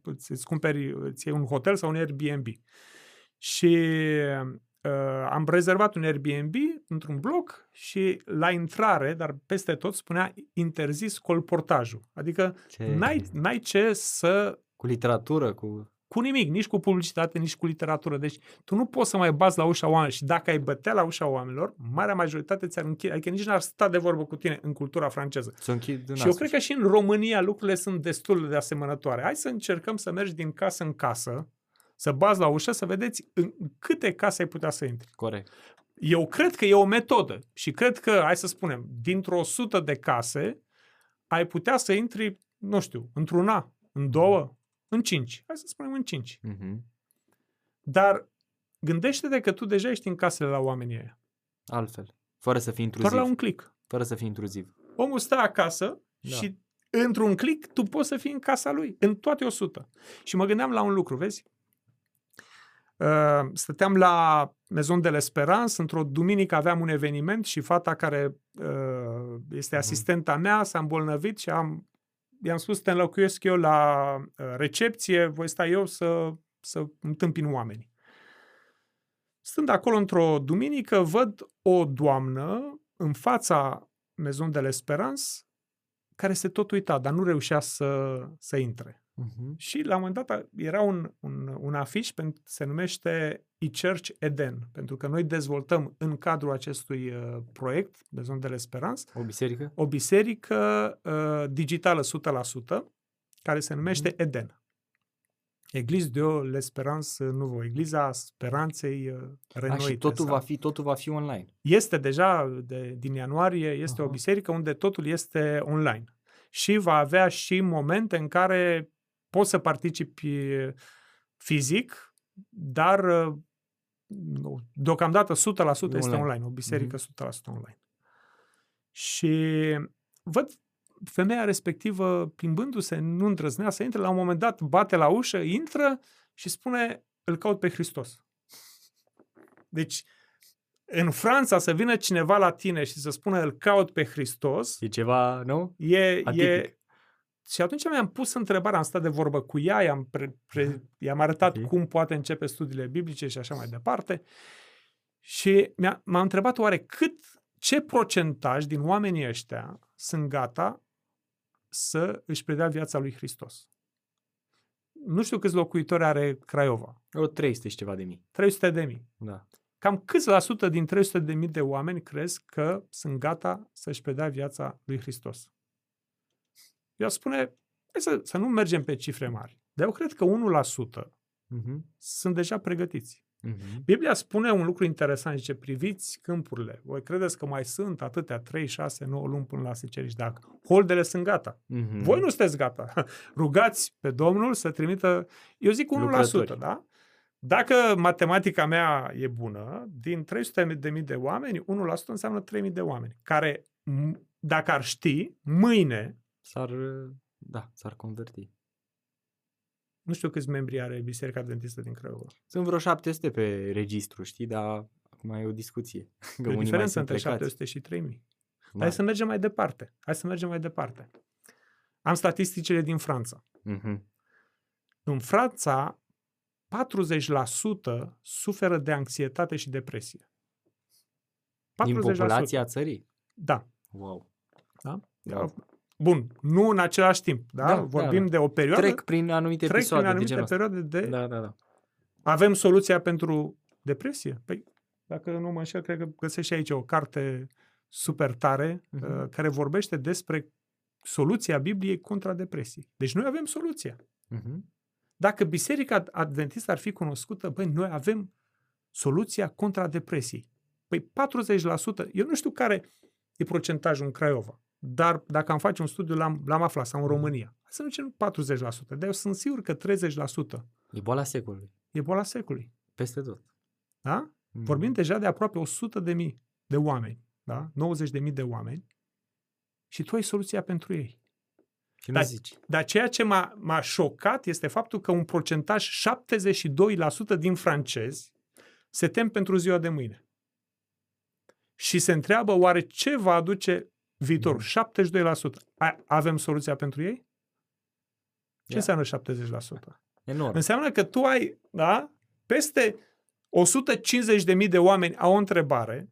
îți, îți cumperi, îți iei un hotel sau un Airbnb. Și uh, am rezervat un Airbnb într-un bloc și la intrare, dar peste tot, spunea interzis colportajul. Adică Ce... n-ai, n-ai ce să Cu literatură, cu... cu nimic, nici cu publicitate, nici cu literatură. Deci tu nu poți să mai bazi la ușa oamenilor și dacă ai bătea la ușa oamenilor, marea majoritate ți-ar închide, adică nici n-ar sta de vorbă cu tine în cultura franceză. Să închid în Și eu cred că și în România lucrurile sunt destul de asemănătoare. Hai să încercăm să mergi din casă în casă, să bazi la ușă, să vedeți în câte case ai putea să intri. Corect. Eu cred că e o metodă și cred că, hai să spunem, dintr-o sută de case, ai putea să intri, nu știu, într-una, în două, în cinci. Hai să spunem în cinci. Mm-hmm. Dar gândește-te că tu deja ești în casele la oamenii ăia. Altfel. Fără să fii intruziv. Doar la un click. Fără să fii intruziv. Omul stă acasă Da. și într-un click tu poți să fii în casa lui, în toate 100. Și mă gândeam la un lucru, vezi? Uh, stăteam la Maison de l'Esperance, într-o duminică aveam un eveniment și fata care uh, este Mhm. asistenta mea s-a îmbolnăvit și am, i-am spus să te înlocuiesc eu la uh, recepție, voi sta eu să, să întâmpin oamenii. Stând acolo într-o duminică, văd o doamnă în fața Maison de l'Esperance care se tot uita, dar nu reușea să, să intre. Mm-hmm. Și la un moment dat era un, un, un afiș, pentru, se numește e-Church Eden, pentru că noi dezvoltăm în cadrul acestui uh, proiect, Maison de l'Esperance, O biserică? o biserică uh, digitală 100%, care se numește Mhm. Eden. Église de l'Espérance Nouveau, Egliza Speranței uh, A, Renoite. și totul sau- va, fi, totul va fi online. Este deja de, din ianuarie, este Aha. o biserică unde totul este online. Și va avea și momente în care poți să participi fizic, dar uh, nu, deocamdată 100% este Online. online, o biserică Mhm. 100% online. Și văd femeia respectivă plimbându-se, nu îndrăznea să intre, la un moment dat bate la ușă, intră și spune, îl caut pe Hristos. Deci, în Franța să vină cineva la tine și să spună îl caut pe Hristos, E ceva, nu? e, e... Atipic. Și atunci mi-am pus întrebarea, am stat de vorbă cu ea, i-am, pre, pre, i-am arătat Ok. cum poate începe studiile biblice și așa mai departe. Și mi-a, m-a întrebat oare cât, ce procentaj din oamenii ăștia sunt gata să își predea viața lui Hristos. Nu știu câți locuitori are Craiova. O 300 și ceva de mii. 300 de mii. Da. Cam câți la sută din 300 de mii de oameni crezi că sunt gata să-și predea viața lui Hristos? Eu aș spune, hai să, să nu mergem pe cifre mari. Dar eu cred că 1% Mhm. sunt deja pregătiți. Mhm. Biblia spune un lucru interesant, zice, priviți câmpurile. Voi credeți că mai sunt atâtea 3, 6, 9 luni până la seceriș, dacă holdele sunt gata. Mhm. Voi nu sunteți gata. Rugați pe Domnul să trimită, eu zic 1%, Lucrători. da? Dacă matematica mea e bună, din 300 de mii de oameni, 1% înseamnă 3000 de oameni, care, m- dacă ar ști, mâine, S-ar, da, s-ar converti. nu știu câți membri are Biserica Adventistă din Craiova. Sunt vreo 700 pe registru, știi, dar acum e o discuție. Că E o unii mai diferență sunt între plecați. 700 și 3000. Da. Hai să mergem mai departe. Hai să mergem mai departe. Am statisticile din Franța. Mhm. În Franța, 40% suferă de anxietate și depresie. 40%. Din populația țării? Da. Wow. da? Da. Bun, nu în același timp, da? Da, Vorbim da, de o perioadă, Trec prin anumite trec episoade prin de anumite genul ăsta. perioade de... Da, da, da. Avem soluția pentru depresie? Păi, dacă nu mă înșel, cred că găsești aici o carte super tare Mhm. uh, care vorbește despre soluția Bibliei contra depresiei. Deci noi avem soluția. Mhm. Dacă Biserica Adventistă ar fi cunoscută, băi, noi avem soluția contra depresiei. Păi 40%, eu nu știu care e procentajul în Craiova, dar dacă am face un studiu, l-am, l-am aflat, sau în România. Hai să nu zicem 40%, dar eu sunt sigur că 30% E boala secolului. e boala secolului. Peste tot. Da? Mhm. Vorbim deja de aproape 100 de mii de oameni, da? 90 de mii de oameni și tu ai soluția pentru ei. Și nu Da. zici. Dar ceea ce m-a, m-a șocat este faptul că un procentaj 72% din francezi se tem pentru ziua de mâine. Și se întreabă oare ce va aduce viitorul. 72%. A, avem soluția pentru ei? Ce Ia. înseamnă 70%? Enorm. Înseamnă că tu ai, da, peste 150.000 de oameni au o întrebare,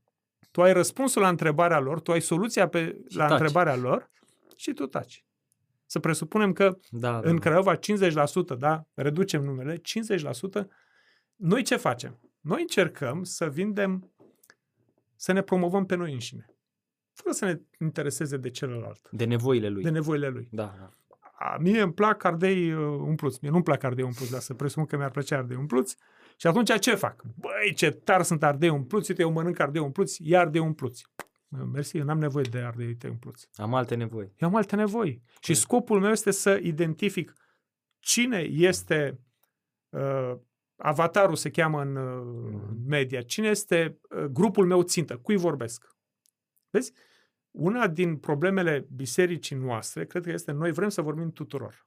tu ai răspunsul la întrebarea lor, tu ai soluția pe, Și la taci. întrebarea lor și tu taci. Să presupunem că Da, da. în da. Craiova 50%, da, reducem numele, 50%, noi ce facem? Noi încercăm să vindem, să ne promovăm pe noi înșine, fără să ne intereseze de celălalt, De nevoile lui. de nevoile lui. Da, da. A, mie îmi plac ardei uh, umpluți. Mie nu-mi plac ardei umpluți, dar să presupun că mi-ar plăcea ardei umpluți. Și atunci ce fac? Băi, ce tar sunt ardei umpluți, uite, eu mănânc ardei umpluți, ia ardei umpluți. Mă, Mersi, eu n-am nevoie de ardei tăi umpluți. Am alte nevoi. Eu am alte nevoi. Și Corect. scopul meu este să identific cine este uh, avatarul, se cheamă în uh, Mhm. media, cine este uh, grupul meu țintă, cui vorbesc. Vezi? Una din problemele bisericii noastre, cred că este noi vrem să vorbim tuturor.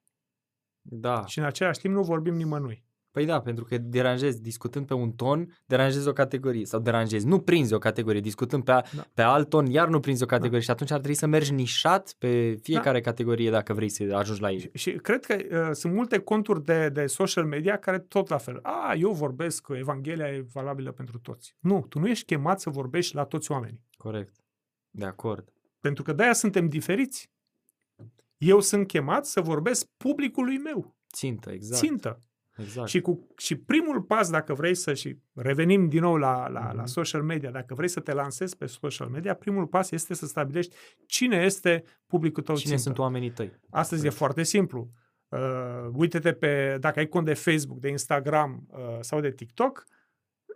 Da. Și în același timp nu vorbim nimănui. Păi da, pentru că deranjezi, discutând pe un ton, deranjezi o categorie. Sau deranjezi, nu prinzi o categorie, discutând pe, a, Da. pe alt ton, iar nu prinzi o categorie. Și atunci ar trebui să mergi nișat pe Da. fiecare categorie dacă vrei să ajungi la ei. Și cred că uh, sunt multe conturi de, de social media care tot la fel. A, eu vorbesc că Evanghelia e valabilă pentru toți. Nu, tu nu ești chemat să vorbești la toți oamenii. Corect. De acord. Pentru că de-aia suntem diferiți. Eu sunt chemat să vorbesc publicului meu, Țintă, exact. țintă. Exact. Și, cu, și primul pas, dacă vrei să, și revenim din nou la, la, la Mhm. social media, dacă vrei să te lansezi pe social media, primul pas este să stabilești cine este publicul tău Cine țintă. sunt oamenii tăi? Astăzi e foarte simplu. Uh, uite-te pe, dacă ai cont de Facebook, de Instagram uh, sau de TikTok,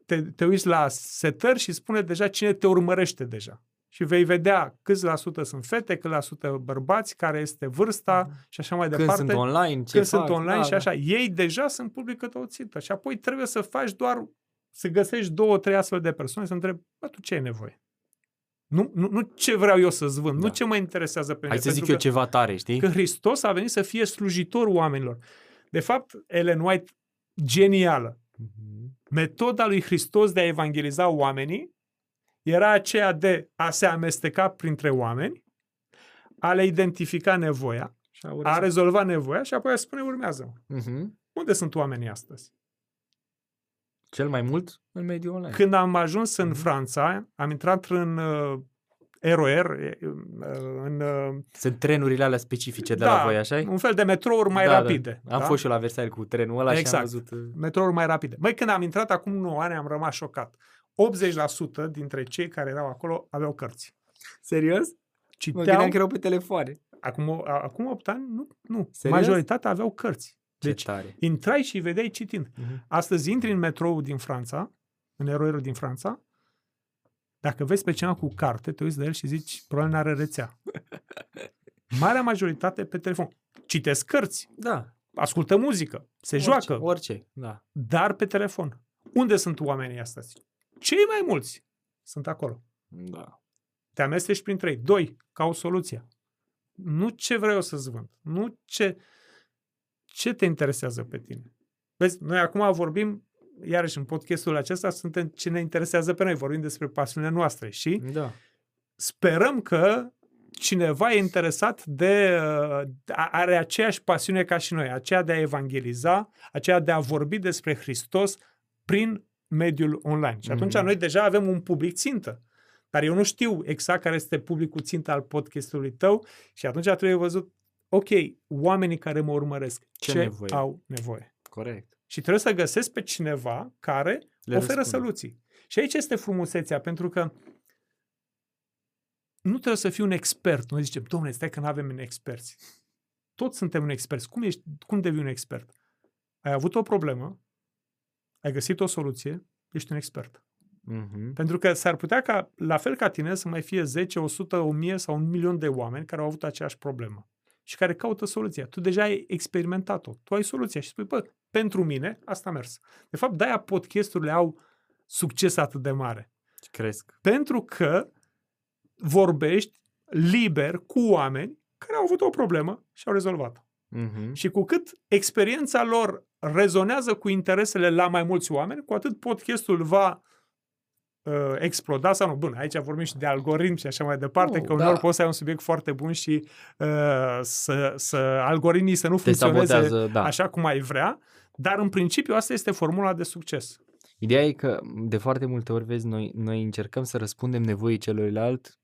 te, te uiți la setări și spune deja cine te urmărește deja. Și vei vedea câți la sută sunt fete, câți la sută bărbați, care este vârsta și așa mai Când departe. sunt online, ce când fac? sunt online da, și așa. Ei deja sunt publică tău țintă. Și apoi trebuie să faci doar, să găsești două, trei astfel de persoane să întrebi, bă, tu ce ai nevoie? Nu, nu, nu ce vreau eu să-ți vând, Da. nu ce mă interesează pe mine. Hai să zic pentru eu că- ceva tare, știi? că Hristos a venit să fie slujitorul oamenilor. De fapt, Ellen White, genială. Mhm. Metoda lui Hristos de a evangeliza oamenii era aceea de a se amesteca printre oameni, a le identifica nevoia, Și a rezolva nevoia și apoi a spune urmează. Mhm. Unde sunt oamenii astăzi? Cel mai mult în mediul online. Când am ajuns în Mhm. Franța, am intrat în uh, ROR, e, uh, în uh, Sunt trenurile alea specifice de Da, la voi, așa un fel de metrouri mai da, rapide. Da. Am da? fost și eu la Versailles cu trenul ăla și am Exact. văzut... uh, metrouri mai rapide. Băi, când am intrat acum 9 ani, am rămas șocat. 80% dintre cei care erau acolo aveau cărți. Serios? Mă Citeau, gândeam că erau pe telefoane. acum, a- acum 8 ani, nu, nu. Serios? Majoritatea aveau cărți. Deci, tare. intrai și îi vedeai citind. Uh-huh. Astăzi intri în metrou din Franța, în eroierul din Franța, dacă vezi pe cineva cu carte, te uiți de el și zici, probabil n-are rețea. Marea majoritate pe telefon. Citesc cărți, Da. ascultă muzică, se orice, joacă, Orice, da. dar pe telefon. Unde sunt oamenii astăzi? Cei mai mulți sunt acolo. Da. Te amesteci printre ei. Doi, cauți soluția. Nu ce vreau eu să-ți vând. Nu ce, ce te interesează pe tine. Vezi, noi acum vorbim, iarăși în podcastul acesta, suntem ce ne interesează pe noi. Vorbim despre pasiunile noastre și Da. sperăm că cineva e interesat de, uh, are aceeași pasiune ca și noi, aceea de a evangeliza, aceea de a vorbi despre Hristos prin mediul online. Și atunci Mhm. noi deja avem un public țintă. Dar eu nu știu exact care este publicul țintă al podcastului tău și atunci trebuie văzut, ok, oamenii care mă urmăresc, Ce ce, nevoie? au nevoie. Corect. Și trebuie să găsesc pe cineva care Le oferă răspunde. soluții. Și aici este frumusețea, pentru că nu trebuie să fii un expert. Noi zicem, domnule, stai că nu avem experți. Toți suntem un expert. Cum, ești, cum devii un expert? Ai avut o problemă, ai găsit o soluție, ești un expert. Uh-huh. Pentru că s-ar putea ca, la fel ca tine, să mai fie 10, 100, 1000 sau un milion de oameni care au avut aceeași problemă și care caută soluția. Tu deja ai experimentat-o. Tu ai soluția și spui, bă, pentru mine, asta a mers. De fapt, de-aia podcasturile au succes atât de mare. Cresc. Pentru că vorbești liber cu oameni care au avut o problemă și au rezolvat-o. Uh-huh. Și cu cât experiența lor rezonează cu interesele la mai mulți oameni, cu atât podcastul va uh, exploda sau nu. Bun, aici vorbim și de algoritmi și așa mai departe, Nu, că uneori da. poți să ai un subiect foarte bun și uh, să, să algoritmii să nu Te funcționeze sabotează, da. așa cum ai vrea, dar în principiu asta este formula de succes. Ideea e că de foarte multe ori, vezi, noi, noi încercăm să răspundem nevoii celuilalt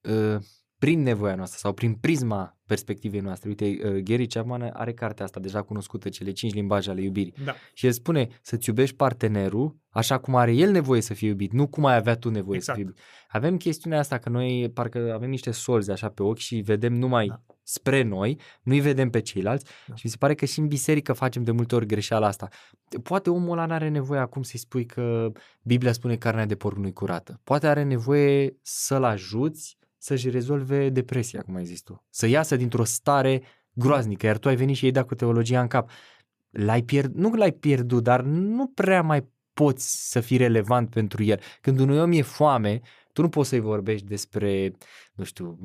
uh, prin nevoia noastră sau prin prisma perspectivei noastre. Uite, uh, Gary Chapman are cartea asta deja cunoscută, cele cinci limbaje ale iubirii. Da. Și el spune să-ți iubești partenerul așa cum are el nevoie să fie iubit, nu cum ai avea tu nevoie Exact. să fii iubit. Avem chestiunea asta că noi parcă avem niște solzi așa pe ochi și vedem numai Da. spre noi, nu-i vedem pe ceilalți Da. și mi se pare că și în biserică facem de multe ori greșeala asta. Poate omul ăla n-are nevoie acum să-i spui că Biblia spune că carnea de porc nu-i curată. Poate are nevoie să-l ajuți să-și rezolve depresia, cum ai zis tu. Să iasă dintr-o stare groaznică, iar tu ai venit și ei dat cu teologia în cap. L-ai pierd... Nu l-ai pierdut, dar nu prea mai poți să fii relevant pentru el. Când unui om e foame, tu nu poți să-i vorbești despre, nu știu,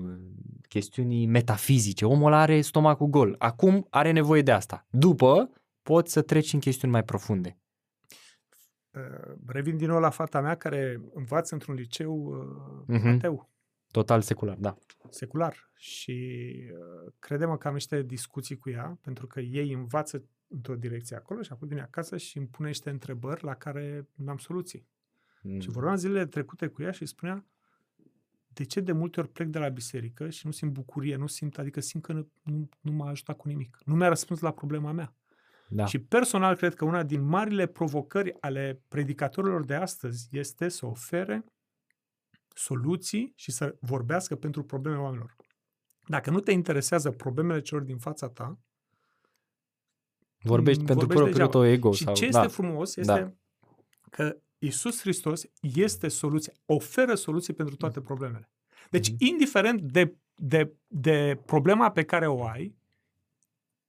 chestiuni metafizice. Omul ăla are stomacul gol. Acum are nevoie de asta. După, poți să treci în chestiuni mai profunde. Uh, revin din nou la fata mea care învață într-un liceu uh, Mhm. ateu. Total secular, da. secular și uh, credem că am niște discuții cu ea, pentru că ei învață într-o direcție acolo și apoi vine acasă și îmi pune niște întrebări la care n-am soluții. Mm. Și vorbeam zilele trecute cu ea și spunea de ce de multe ori plec de la biserică și nu simt bucurie, nu simt, adică simt că nu, nu, nu m-a ajutat cu nimic. Nu mi-a răspuns la problema mea. Da. Și personal cred că una din marile provocări ale predicatorilor de astăzi este să ofere soluții și să vorbească pentru problemele oamenilor. Dacă nu te interesează problemele celor din fața ta, Vorbești Mm, pentru vorbești propriul degeaba. tău ego. și sau, ce da. este frumos este Da. că Isus Hristos este soluția, oferă soluții pentru toate problemele. Deci, Mhm. indiferent de, de, de problema pe care o ai,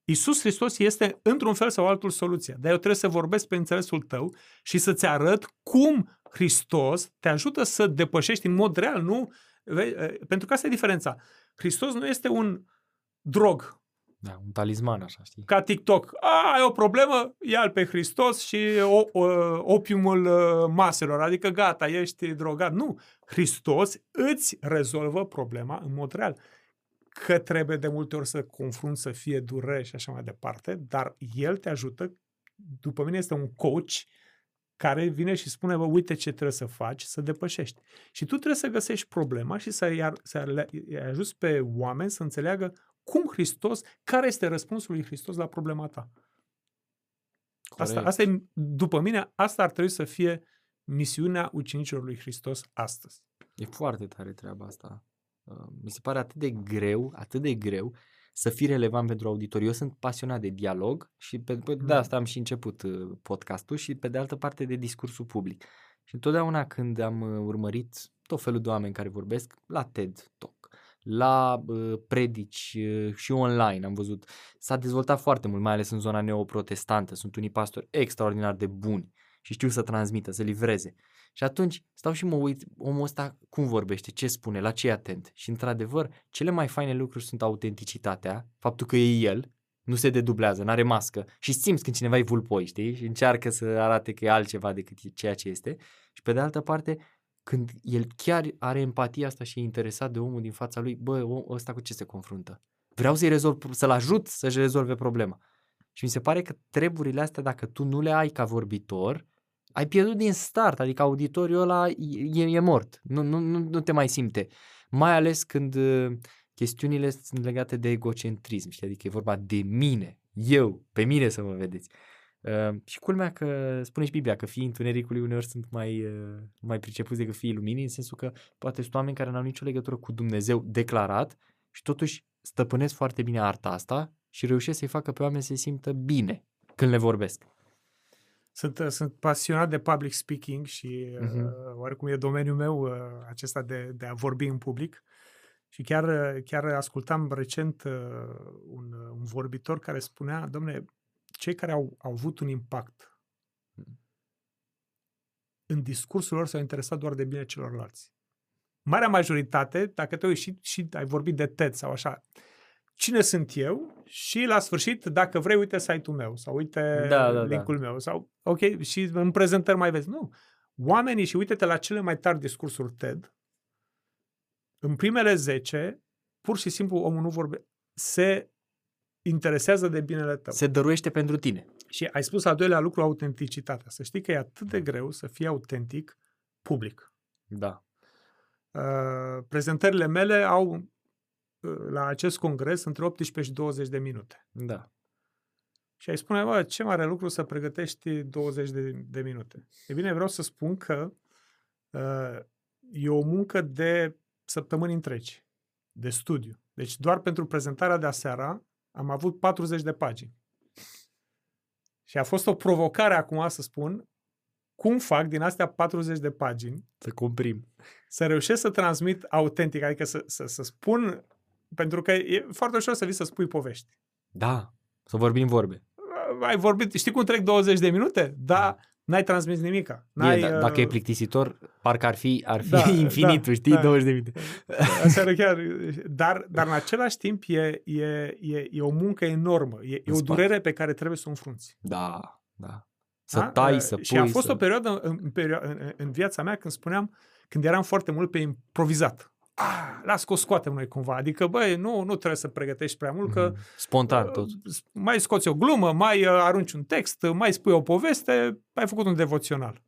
Isus Hristos este, într-un fel sau altul, soluția. Dar eu trebuie să vorbesc pe înțelesul tău și să-ți arăt cum Hristos te ajută să depășești în mod real, nu? Vei- Pentru că asta e diferența. Hristos nu este un drog, da, un talisman, așa, știi? ca TikTok. A, ai o problemă, ia-l pe Hristos și o, o, opiumul uh, maselor, adică gata, ești drogat. Nu, Hristos îți rezolvă problema în mod real. Că trebuie de multe ori să confrunți, să fie durere și așa mai departe, dar El te ajută, după mine este un coach care vine și spune, bă, uite ce trebuie să faci, să depășești. Și tu trebuie să găsești problema și să i să le- îi ajuți pe oameni să înțeleagă cum Hristos, care este răspunsul lui Hristos la problema ta. Asta, Corect. asta e, după mine, asta ar trebui să fie misiunea ucenicilor lui Hristos astăzi. E foarte tare treaba asta. Uh, Mi se pare atât de greu, atât de greu să fii relevant pentru auditoriu. Eu sunt pasionat de dialog și pe, pe, de Mm. asta am și început uh, podcastul și pe de altă parte de discursul public. Și întotdeauna când am uh, urmărit tot felul de oameni care vorbesc la TED Talk, la uh, predici uh, și online am văzut, s-a dezvoltat foarte mult, mai ales în zona neoprotestantă. Sunt unii pastori extraordinar de buni și știu să transmită, să livreze. Și atunci stau și mă uit, omul ăsta cum vorbește, ce spune, la ce e atent. Și într-adevăr, cele mai faine lucruri sunt autenticitatea, faptul că e el, nu se dedublează, nu are mască și simți când cineva e vulpoi, știi? Și încearcă să arate că e altceva decât e ceea ce este. Și pe de altă parte, când el chiar are empatia asta și e interesat de omul din fața lui, bă, om, ăsta cu ce se confruntă? Vreau să-i rezolv, să-l ajut să-și rezolve problema. Și mi se pare că treburile astea, dacă tu nu le ai ca vorbitor, ai pierdut din start, adică auditoriul ăla e, e mort, nu, nu, nu, nu te mai simte. Mai ales când uh, chestiunile sunt legate de egocentrism, știi? adică e vorba de mine, eu, pe mine să mă vedeți. Uh, și culmea că spune și Biblia că fiii întunericului uneori sunt mai, uh, mai pricepuți decât fiii luminii, în sensul că poate sunt oameni care nu au nicio legătură cu Dumnezeu declarat și totuși stăpânesc foarte bine arta asta și reușesc să-i facă pe oameni să se simtă bine când le vorbesc. Sunt, uh, sunt pasionat de public speaking și Mhm. uh, oarecum e domeniul meu uh, acesta de, de a vorbi în public. Și chiar, uh, chiar ascultam recent uh, un, uh, un vorbitor care spunea, domne, cei care au, au avut un impact în discursul lor s-au interesat doar de bine celorlalți. Marea majoritate, dacă te uiți și, și ai vorbit de TED sau așa, cine sunt eu și la sfârșit, dacă vrei, uite site-ul meu sau uite Da, da, da. linkul meu sau, ok, și în prezentări mai vezi. Nu. Oamenii, și uite-te la cele mai tari discursuri TED, în primele 10, pur și simplu omul nu vorbe, se interesează de binele tău. Se dăruiește pentru tine. Și ai spus al doilea lucru, autenticitatea. Să știi că e atât de greu să fii autentic public. Da. Uh, prezentările mele au uh, la acest congres între 18 și 20 de minute. Da. Și ai spune, bă, ce mare lucru să pregătești 20 de, de minute. E bine, vreau să spun că uh, e o muncă de săptămâni întregi, de studiu. Deci doar pentru prezentarea de aseara am avut 40 de pagini. Și a fost o provocare acum să spun cum fac din astea 40 de pagini Să comprim. să reușesc să transmit autentic, adică să, să, să spun, pentru că e foarte ușor să vii să spui povești. Da. Să vorbim vorbe. Ai vorbit, știi cum trec 20 de minute? Da, n-ai transmis nimica. N-ai, Bine, da, dacă e uh, plictisitor, parcă ar fi, ar fi Da, infinitul, da, știi? da. 20 de minute. Asta era chiar, dar, dar în același timp e, e, e, e o muncă enormă. E, e În o spate. durere pe care trebuie să o înfrunți. Da, da. Să Da? tai, Uh, să pui. Și a fost să... o perioadă în, în, perio- în, în viața mea când spuneam, când eram foarte mult pe improvizat. Ah, las că o scoatem noi cumva. Adică, băi, nu, nu trebuie să pregătești prea mult, că Mhm. Spontan tot. uh, mai scoți o glumă, mai uh, arunci un text, uh, mai spui o poveste, ai făcut un devoțional.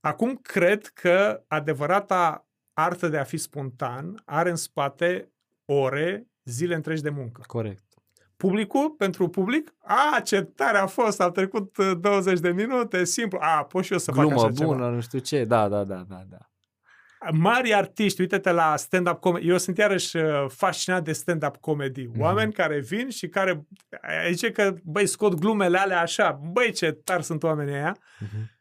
Acum cred că adevărata artă de a fi spontan are în spate ore, zile întregi de muncă. Corect. Publicul, pentru public, a, ce tare a fost, au trecut uh, 20 de minute, simplu, a, pot și eu să fac Glumă așa bună, ceva. nu știu ce. Da, da, da, da, da. Mari artiști, uite-te la stand-up comedy. Eu sunt iarăși uh, fascinat de stand-up comedy. Mhm. Oameni care vin și care zice că, băi, scot glumele alea așa. Băi, ce tari sunt oamenii aia. Mhm.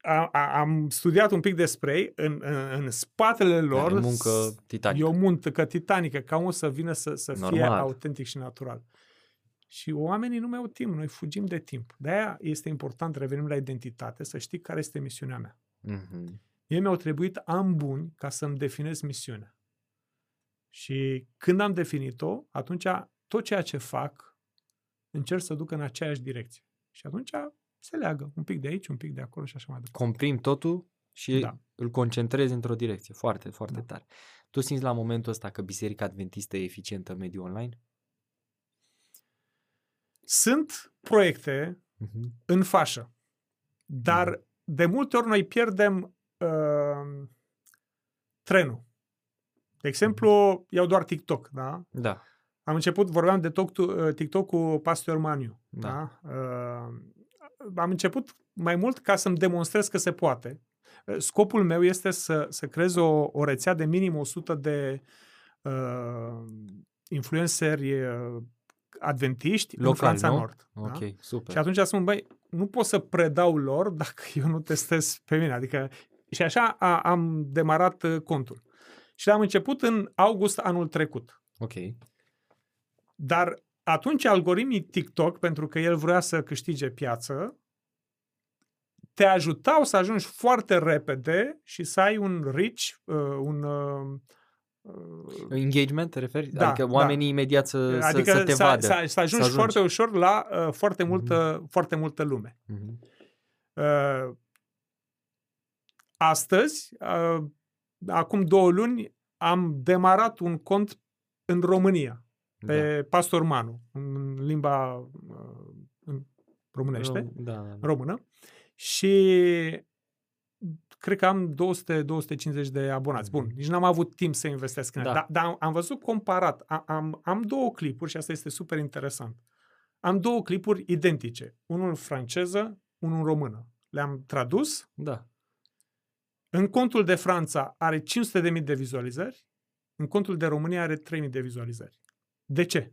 A, a, am studiat un pic despre ei. În, în, în spatele lor Da, e muncă titanică. e o muncă titanică, ca un să vină să, să fie Normal. autentic și natural. Și oamenii nu mai au timp, noi fugim de timp. De-aia este important, revenim la identitate, să știi care este misiunea mea. Mhm. Mie mi-au trebuit ani buni ca să-mi definez misiunea. Și când am definit-o, atunci tot ceea ce fac încerc să duc în aceeași direcție. Și atunci se leagă un pic de aici, un pic de acolo și așa mai departe. Comprim totul și Da. îl concentrezi într-o direcție. Foarte, foarte Da. tare. Tu simți la momentul ăsta că Biserica Adventistă e eficientă în mediul online? Sunt proiecte Mhm. în fașă, dar de multe ori noi pierdem uh, trenul. De exemplu, iau doar TikTok, da? Da. Am început, vorbeam de TikTok, uh, TikTok cu Pastor Maniu. Da. Da? Uh, am început mai mult ca să-mi demonstrez că se poate. Uh, Scopul meu este să, să creez o, o rețea de minim 100 de uh, influenceri uh, adventiști Local, în Franța nu? Nord. Ok, Da? super. Și atunci spun, băi, nu pot să predau lor dacă eu nu testez pe mine. Adică, și așa a, am demarat uh, contul. Și l-am început în august anul trecut. Ok. Dar atunci algoritmii TikTok, pentru că el vrea să câștige piață, te ajutau să ajungi foarte repede și să ai un reach, uh, un... Uh, uh, Engagement, te referi? Da, adică da. oamenii imediat să, adică să, să te să, vadă. să, să ajungi ajungi. foarte ușor la uh, foarte, multă, foarte multă lume. Mhm. Uh, astăzi, uh, acum două luni, am demarat un cont în România, pe Pastor Manu, în limba uh, în românește, Rom- Da, da, da. română, și cred că am 200-250 de abonați. Bun, nici n-am avut timp să investesc în Da. da. dar, dar am văzut comparat. Am, am, am două clipuri și asta este super interesant. Am două clipuri identice. Unul în franceză, unul în română. Le-am tradus. Da. În contul de Franța are 500.000 de vizualizări. În contul de România are 3.000 de vizualizări. De ce?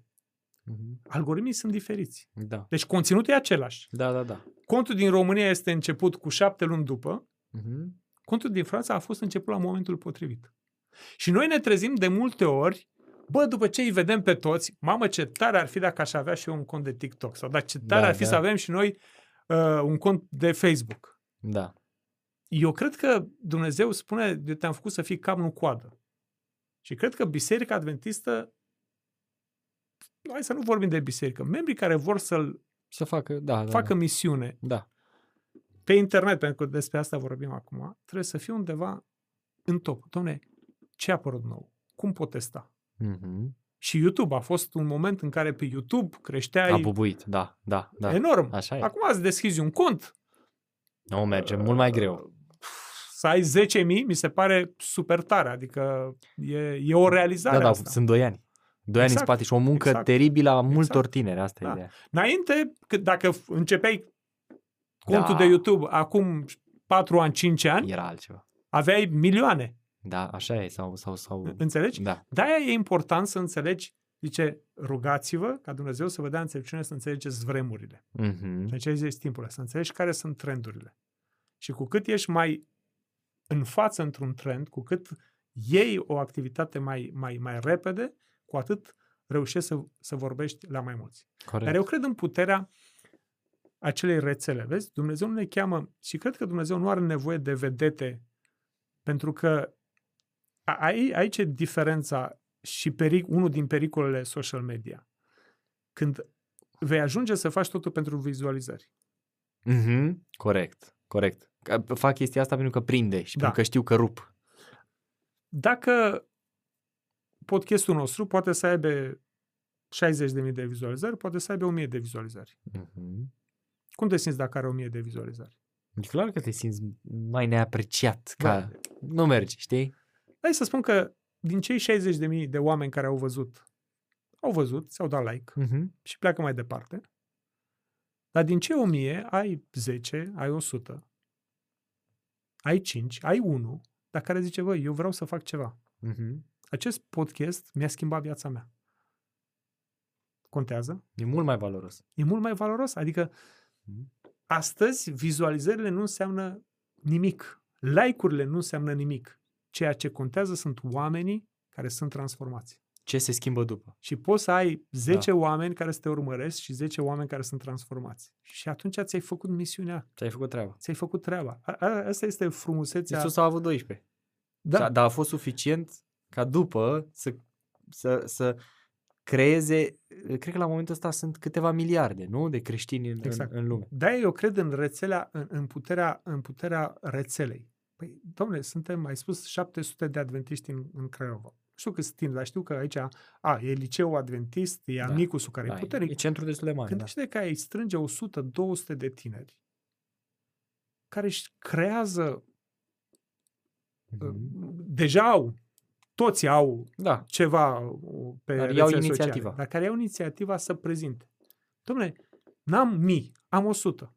Mhm. Algoritmii sunt diferiți. Da. Deci conținutul e același. Da, da, da. Contul din România este început cu șapte luni după, Mhm. contul din Franța a fost început la momentul potrivit. Și noi ne trezim de multe ori, bă, după ce îi vedem pe toți, mamă, ce tare ar fi dacă aș avea și eu un cont de TikTok, sau dar ce tare Da, ar fi da. să avem și noi uh, un cont de Facebook. Da. Eu cred că Dumnezeu spune, eu te-am făcut să fii cap, nu coadă. Și cred că Biserica Adventistă, hai să nu vorbim de biserică, membrii care vor să-l Să facă, da, da. facă da. misiune Da. pe internet, pentru că despre asta vorbim acum, trebuie să fie undeva în top. Doamne, ce a apărut nou? Cum pot testa? Mhm. Și YouTube a fost un moment în care pe YouTube creșteai A bubuit, da, da, da. enorm. Așa e. Acum îți deschizi un cont, Nu merge mult mai greu. Să ai 10.000, mi se pare super tare. Adică e, e o realizare Da, da, asta. sunt doi ani. Doi ani în Exact, spate și o muncă exact. teribilă a multor Exact. tineri, asta e Da. ideea. Înainte, că dacă f- începeai contul Da. de YouTube acum 4 ani, 5 ani, Era altceva. aveai milioane. Da, așa e, sau, sau, sau... Înțelegi? Da. De-aia e important să înțelegi, zice, rugați-vă ca Dumnezeu să vă dea înțelepciune să înțelegeți vremurile. Mhm. Să înțelegeți timpurile, să înțelegi care sunt trendurile. Și cu cât ești mai în față într-un trend, cu cât iei o activitate mai, mai, mai repede, cu atât reușești să, să vorbești la mai mulți. Corect. Dar eu cred în puterea acelei rețele. Vezi? Dumnezeu nu ne cheamă și cred că Dumnezeu nu are nevoie de vedete pentru că a- ai- aici e diferența și peric, unul din pericolele social media. Când vei ajunge să faci totul pentru vizualizări. Mhm. Corect, corect. Că Fac chestia asta pentru că prinde și Da. pentru că știu că rup. Dacă podcastul nostru poate să aibă 60.000 de vizualizări, poate să aibă 1.000 de vizualizări. Mhm. Cum te simți dacă are 1.000 de vizualizări? E clar că te simți mai neapreciat. Ca... Da. Nu mergi, știi? Hai să spun că din cei 60.000 de oameni care au văzut, au văzut, ți-au dat like Mhm. și pleacă mai departe, dar din cei 1000 ai 10, ai 100, ai 5, ai 1, dar care zice, băi, eu vreau să fac ceva. Mhm. Acest podcast mi-a schimbat viața mea. Contează? E mult mai valoros. E mult mai valoros. Adică Mhm. astăzi vizualizările nu înseamnă nimic. Like-urile nu înseamnă nimic. Ceea ce contează sunt oamenii care sunt transformați. Ce se schimbă după? Și poți să ai 10 da. oameni care să te urmăresc și 10 oameni care sunt transformați. Și atunci ți-ai făcut misiunea, Ți-ai făcut treaba. ți-ai făcut treaba. A, a, asta este frumusețea. Iisus a avut 12. da, Da. Dar a fost suficient ca după să, să, să creeze, cred că la momentul ăsta sunt câteva miliarde, nu? De creștini în, Exact. în, în lume. de-aia eu cred în rețelea, în, în, puterea, în puterea rețelei. Păi, domnule, suntem, ai spus, 700 de adventiști în, în Craiova. Știu că sunt tineri, dar știu că aici, a, e liceu adventist, e Da. Amicusul care Da, e e, puternic. e centru destul de mare. Da. Gândește că ai strânge 100-200 de tineri care își creează, Mhm. deja au, toți au Da. ceva uh, pe Dar rețele iau sociale, inițiativa. dar care iau inițiativa să prezinte. Dom'le, n-am mii, am 100,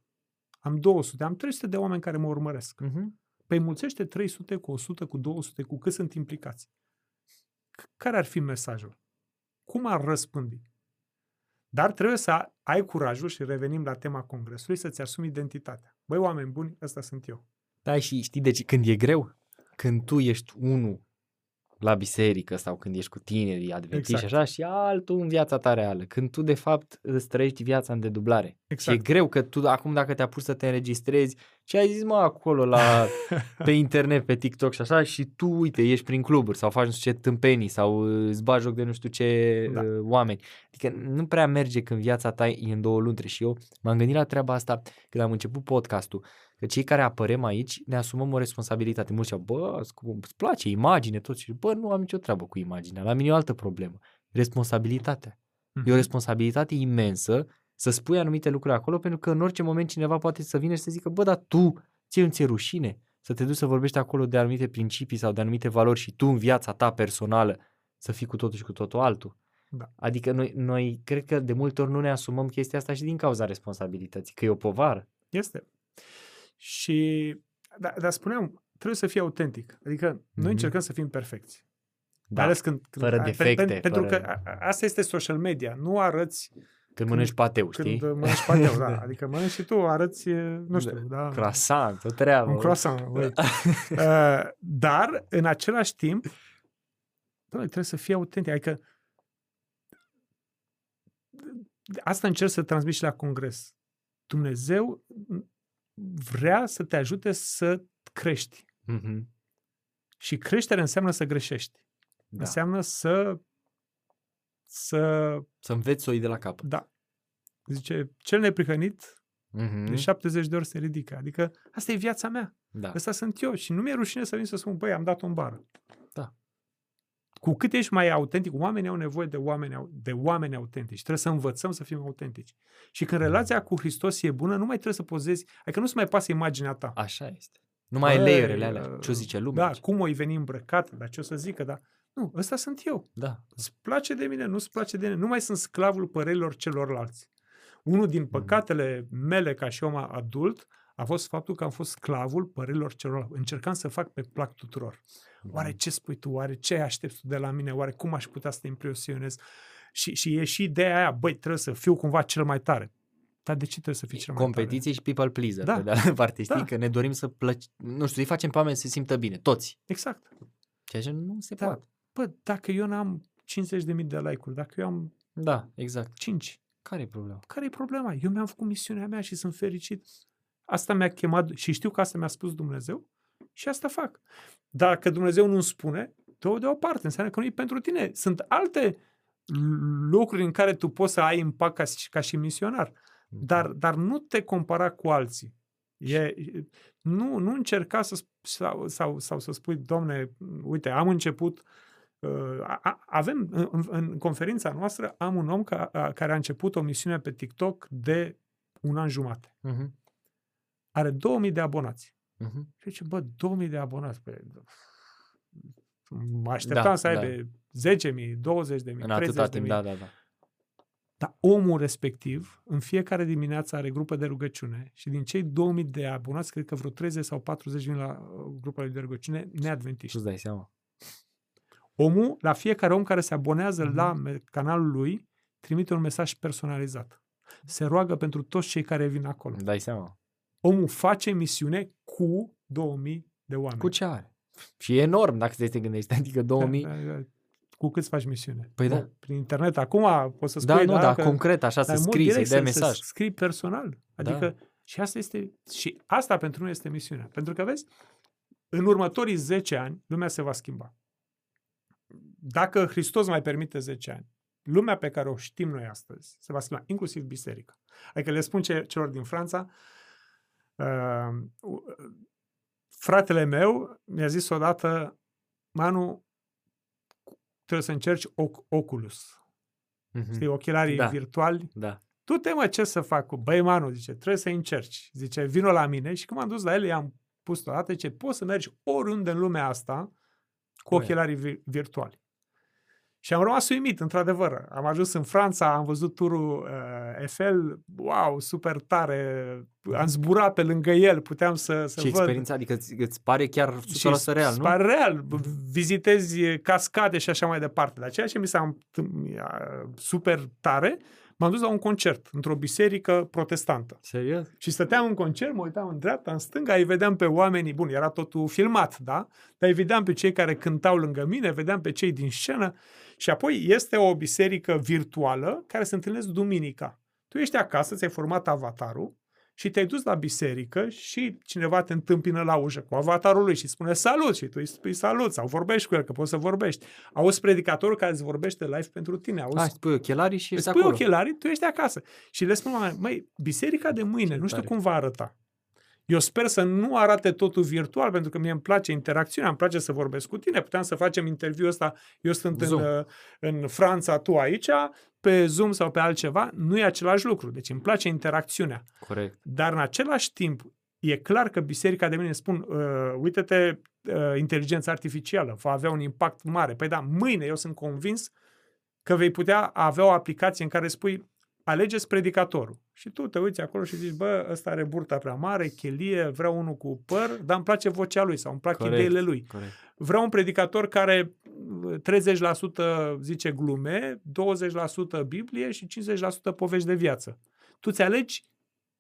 am 200, am 300 de oameni care mă urmăresc. Mhm. Păi mulțește 300 cu 100, cu 200, cu cât sunt implicați. C- Care ar fi mesajul? cum ar răspândi. Dar trebuie să ai curajul, și revenim la tema congresului, să-ți asumi identitatea. Băi, oameni buni, ăsta sunt eu. Da, și știi de ce? Când e greu, când tu ești unul la biserică sau când ești cu tinerii adventiști Exact. așa și altul în viața ta reală. Când tu de fapt îți trăiești viața în dedublare. Exact. Și e greu că tu acum dacă te apuci să te înregistrezi, ce ai zis mă acolo la, pe internet, pe TikTok și așa și tu uite, ești prin cluburi sau faci nu știu ce tâmpenii sau îți bagi joc de nu știu ce Da. uh, oameni. Adică nu prea merge când viața ta e în două luntre și eu m-am gândit la treaba asta când am început podcastul. Că cei care apărem aici ne asumăm o responsabilitate. Mulți ziceau, bă, scu- îți place imagine, tot. Și bă, nu am nicio treabă cu imaginea. La mine e o altă problemă. Responsabilitatea. E o Mhm. responsabilitate imensă să spui anumite lucruri acolo, pentru că în orice moment cineva poate să vină și să zică, bă, dar tu, ție nu ți-e rușine să te duci să vorbești acolo de anumite principii sau de anumite valori și tu în viața ta personală să fii cu totul și cu totul altul. Da. Adică noi, noi cred că de multe ori nu ne asumăm chestia asta și din cauza responsabilității, că e o povară. Este. Și, da, dar spuneam, trebuie să fii autentic. Adică noi Mhm. încercăm să fim perfecți. Da. Mai ales când, când fără a- defecte, pentru fără- că a- a- asta este social media. Nu arăți Când mănânci pateu, știi? când mănânci pateu, da. Adică mănânci și tu, arăți, nu știu, da. Croissant, o treabă. Un croissant, băi. uh, dar, în același timp, doamne, trebuie să fii autentic. Adică asta încerc să transmit și la congres. Dumnezeu vrea să te ajute să crești. Mhm. Și creștere înseamnă să greșești. Da. Înseamnă să să Să înveți să o iei de la capăt. da. Zice, cel neprihănit Mhm. de 70 de ori se ridică. Adică asta e viața mea. Da. Ăsta sunt eu și nu mi-e rușine să vin să spun, băi, am dat o bară. Da. Cu cât ești mai autentic, oamenii au nevoie de oameni, au- de oameni autentici. Trebuie să învățăm să fim autentici. Și când relația cu Hristos e bună, nu mai trebuie să pozezi, adică nu se mai pasă imaginea ta. Așa este. Nu mai ai Băi, layerele alea. uh, Ce o zice lumea? Da, cum o veni îmbrăcat, dar ce o să zică, da. Nu, ăsta sunt eu. da. Îți place de mine, nu-ți place de mine. Nu mai sunt sclavul părerilor celorlalți. Unul Mm. din păcatele mele ca și om adult a fost faptul că am fost sclavul părerilor celorlalți. Încercam să fac pe plac tuturor. Oare ce spui tu? Oare ce aștepți tu de la mine? Oare cum aș putea să te impresionez? Și, și e și ideea aia, băi, trebuie să fiu cumva cel mai tare. Dar de ce trebuie să fii cel mai Competiție și people pleaser. Da. Pe de altă parte, știi? Da. Că ne dorim să plăci... Nu știu, să-i facem pe oameni să se simtă bine. Toți. tare? Exact. Ceea ce nu se Da. poate. Bă, dacă eu n-am 50.000 de like-uri, dacă eu am Da, exact. 5, Care e problema? care e problema? Eu mi-am făcut misiunea mea și sunt fericit. Asta mi-a chemat și știu că asta mi-a spus Dumnezeu și asta fac. Dacă Dumnezeu nu-mi spune, dă de o parte, înseamnă că nu e pentru tine. Sunt alte lucruri în care tu poți să ai impact ca, și- ca și misionar, dar, dar nu te compara cu alții. E, e- nu, nu încerca să, sp- sau, sau, sau să spui, domne, uite, am început uh, a- a- avem în, în, în conferința noastră am un om ca, a, care a început o misiune pe TikTok de un an jumate. Mhm. Are 2000 de abonați. Mhm. Și zice, bă, 2000 de abonați. Bă, mă așteptam Da, să da. aibă 10.000, 20.000, În atâta timp, 30.000. da, da, da. Dar omul respectiv, în fiecare dimineață are grupă de rugăciune și din cei 2000 de abonați, cred că vreo 30 sau 40 vin la uh, grupa de rugăciune neadventiști. Tu îți dai seama. Omul, la fiecare om care se abonează Mhm. la me- canalul lui, trimite un mesaj personalizat. Se roagă pentru toți cei care vin acolo. Îți dai seama. Omul face misiune cu 2000 de oameni. Cu ce are? Și e enorm dacă te gândești. Adică 2000... Da, da, da. Cu cât faci misiune? Păi da. Bă, Prin internet. Acum poți să spui... Da, nu, da, că- concret, așa, să dar în mod scrii, să-i direct, dai să- mesaj. Să scrii personal. Adică, Da. și asta este, și asta pentru noi este misiunea. Pentru că, vezi, în următorii 10 ani, lumea se va schimba. Dacă Hristos mai permite 10 ani, lumea pe care o știm noi astăzi se va schimba, inclusiv biserica. Adică le spun ce, celor din Franța, uh, uh, fratele meu mi-a zis odată, Manu, trebuie să încerci oc- Oculus. Mhm. Știi, ochelarii Da. virtuali. Da. Tu te mă, ce să fac cu băi, Manu, zice, trebuie să încerci. Zice, vino la mine și când m-am dus la el, i-am pus odată, zice, poți să mergi oriunde în lumea asta cu Băi. ochelarii vi- virtuali. Și am rămas uimit, într-adevăr. Am ajuns în Franța, am văzut turul uh, Eiffel, wow, super tare, am zburat pe lângă el, puteam să, să și văd. experiența, adică îți, îți pare chiar 100% Și real, îți nu? pare real, vizitezi cascade și așa mai departe. Dar ceea ce mi s-a întâmplat super tare, m-am dus la un concert într-o biserică protestantă. Serios? Și stăteam în concert, mă uitam în dreapta, în stânga, îi vedeam pe oamenii, bun, era totul filmat, da? Dar îi vedeam pe cei care cântau lângă mine, vedeam pe cei din scenă și apoi este o biserică virtuală care se întâlnesc duminica. Tu ești acasă, ți-ai format avatarul și te-ai dus la biserică și cineva te întâmpină la ușă cu avatarul lui și spune salut și tu îi spui salut sau vorbești cu el, că poți să vorbești. Auzi predicatorul care îți vorbește live pentru tine. Auzi, Ah, spui ochelarii și îți ești pui acolo. ochelarii, tu ești acasă. Și le spun oamenilor, măi, biserica de mâine, Ce nu știu tare. cum va arăta. Eu sper să nu arate totul virtual, pentru că mie îmi place interacțiunea, îmi place să vorbesc cu tine. Puteam să facem interviul ăsta, eu sunt în, Zoom. uh, în Franța, tu aici, pe Zoom sau pe altceva, nu e același lucru. Deci îmi place interacțiunea. Corect. Dar în același timp, e clar că biserica de mine spun, uh, uite-te, uh, inteligența artificială va avea un impact mare. Păi da, mâine eu sunt convins că vei putea avea o aplicație în care spui alegeți predicatorul. Și tu te uiți acolo și zici, bă, ăsta are burta prea mare, chelie, vreau unul cu păr, dar îmi place vocea lui sau îmi plac Corect. ideile lui. Corect. Vreau un predicator care uh, 30% zice glume, 20% Biblie și 50% povești de viață. Tu ți alegi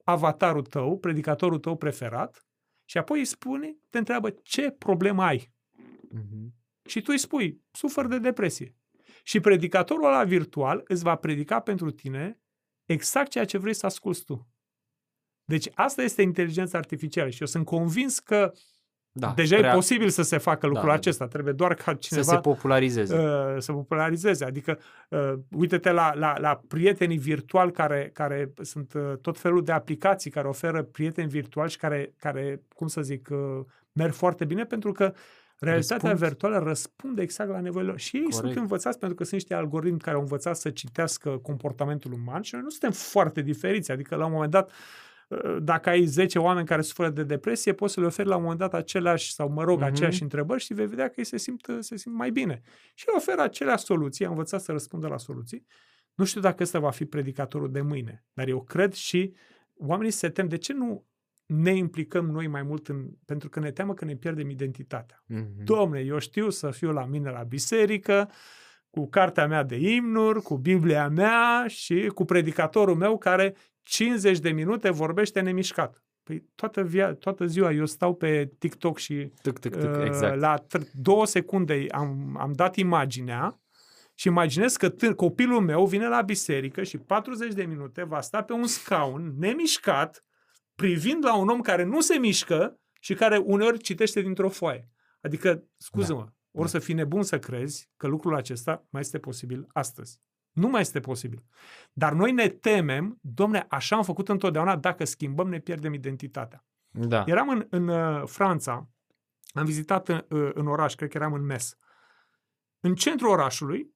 avatarul tău, predicatorul tău preferat și apoi îi spune, te întreabă ce problemă ai. Mhm. Și tu îi spui, sufăr de depresie. Și predicatorul ăla virtual îți va predica pentru tine exact ceea ce vrei să asculți tu. Deci asta este inteligența artificială și eu sunt convins că Da, deja prea- e posibil să se facă lucrul da, da. acesta. Trebuie doar ca să cineva se popularizeze. uh, să popularizeze. Adică, uh, uite-te la, la, la prietenii virtuali care, care sunt uh, tot felul de aplicații care oferă prieteni virtuali și care, care cum să zic, uh, merg foarte bine pentru că realitatea Răspund. virtuală răspunde exact la nevoile lor. Și ei Corect. sunt învățați pentru că sunt niște algoritmi care au învățat să citească comportamentul uman și noi nu suntem foarte diferiți. Adică, la un moment dat, uh, dacă ai 10 oameni care suferă de depresie, poți să le oferi la un moment dat aceleași, sau mă rog, Mhm. aceeași întrebări și vei vedea că ei se simt, se simt mai bine. Și el oferă aceleași soluții, a învățat să răspundă la soluții. Nu știu dacă ăsta va fi predicatorul de mâine, dar eu cred și oamenii se tem. De ce nu ne implicăm noi mai mult în... Pentru că ne teamă că ne pierdem identitatea. Mhm. Domne, eu știu să fiu la mine la biserică, cu cartea mea de imnuri, cu Biblia mea și cu predicatorul meu care 50 de minute vorbește nemișcat. Păi toată, via, toată ziua eu stau pe TikTok și Tuc, tuc, tuc, uh, exact. la tr- două secunde am, am dat imaginea și imaginez că t- copilul meu vine la biserică și 40 de minute va sta pe un scaun nemișcat, privind la un om care nu se mișcă și care uneori citește dintr-o foaie. Adică, scuză-mă, ori Da. să fii nebun să crezi că lucrul acesta mai este posibil astăzi. Nu mai este posibil. Dar noi ne temem, domne, așa am făcut întotdeauna, dacă schimbăm, ne pierdem identitatea. Da. Eram în, în uh, Franța, am vizitat în, uh, în oraș, cred că eram în Mes. În centrul orașului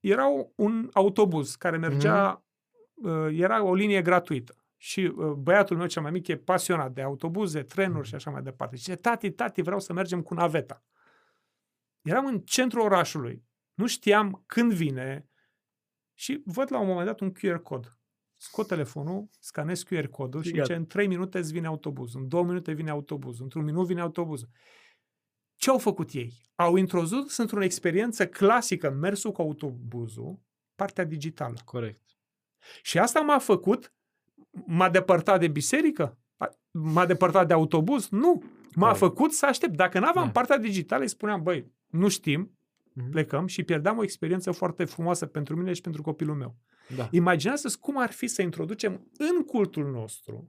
era o- un autobuz care mergea, uh, era o linie gratuită. Și uh, băiatul meu cel mai mic e pasionat de autobuze, trenuri și așa mai departe. Și zice, tati, tati, vreau să mergem cu naveta. Eram în centrul orașului. Nu știam când vine și văd la un moment dat un QR cod. Scot telefonul, scanez QR codul și Gata. zice, în 3 minute îți vine autobuzul, în 2 minute vine autobuzul, într-un minut vine autobuzul. Ce au făcut ei? Au introdus într-o experiență clasică mersul cu autobuzul, partea digitală. Corect. Și asta m-a făcut, m-a depărtat de biserică? A- M-a depărtat de autobuz? Nu. M-a Corect. făcut să aștept. Dacă n-aveam Da. partea digitală, îi spuneam, băi, nu știm, Mhm. plecăm și pierdeam o experiență foarte frumoasă pentru mine și pentru copilul meu. Da. Imaginează-ți cum ar fi să introducem în cultul nostru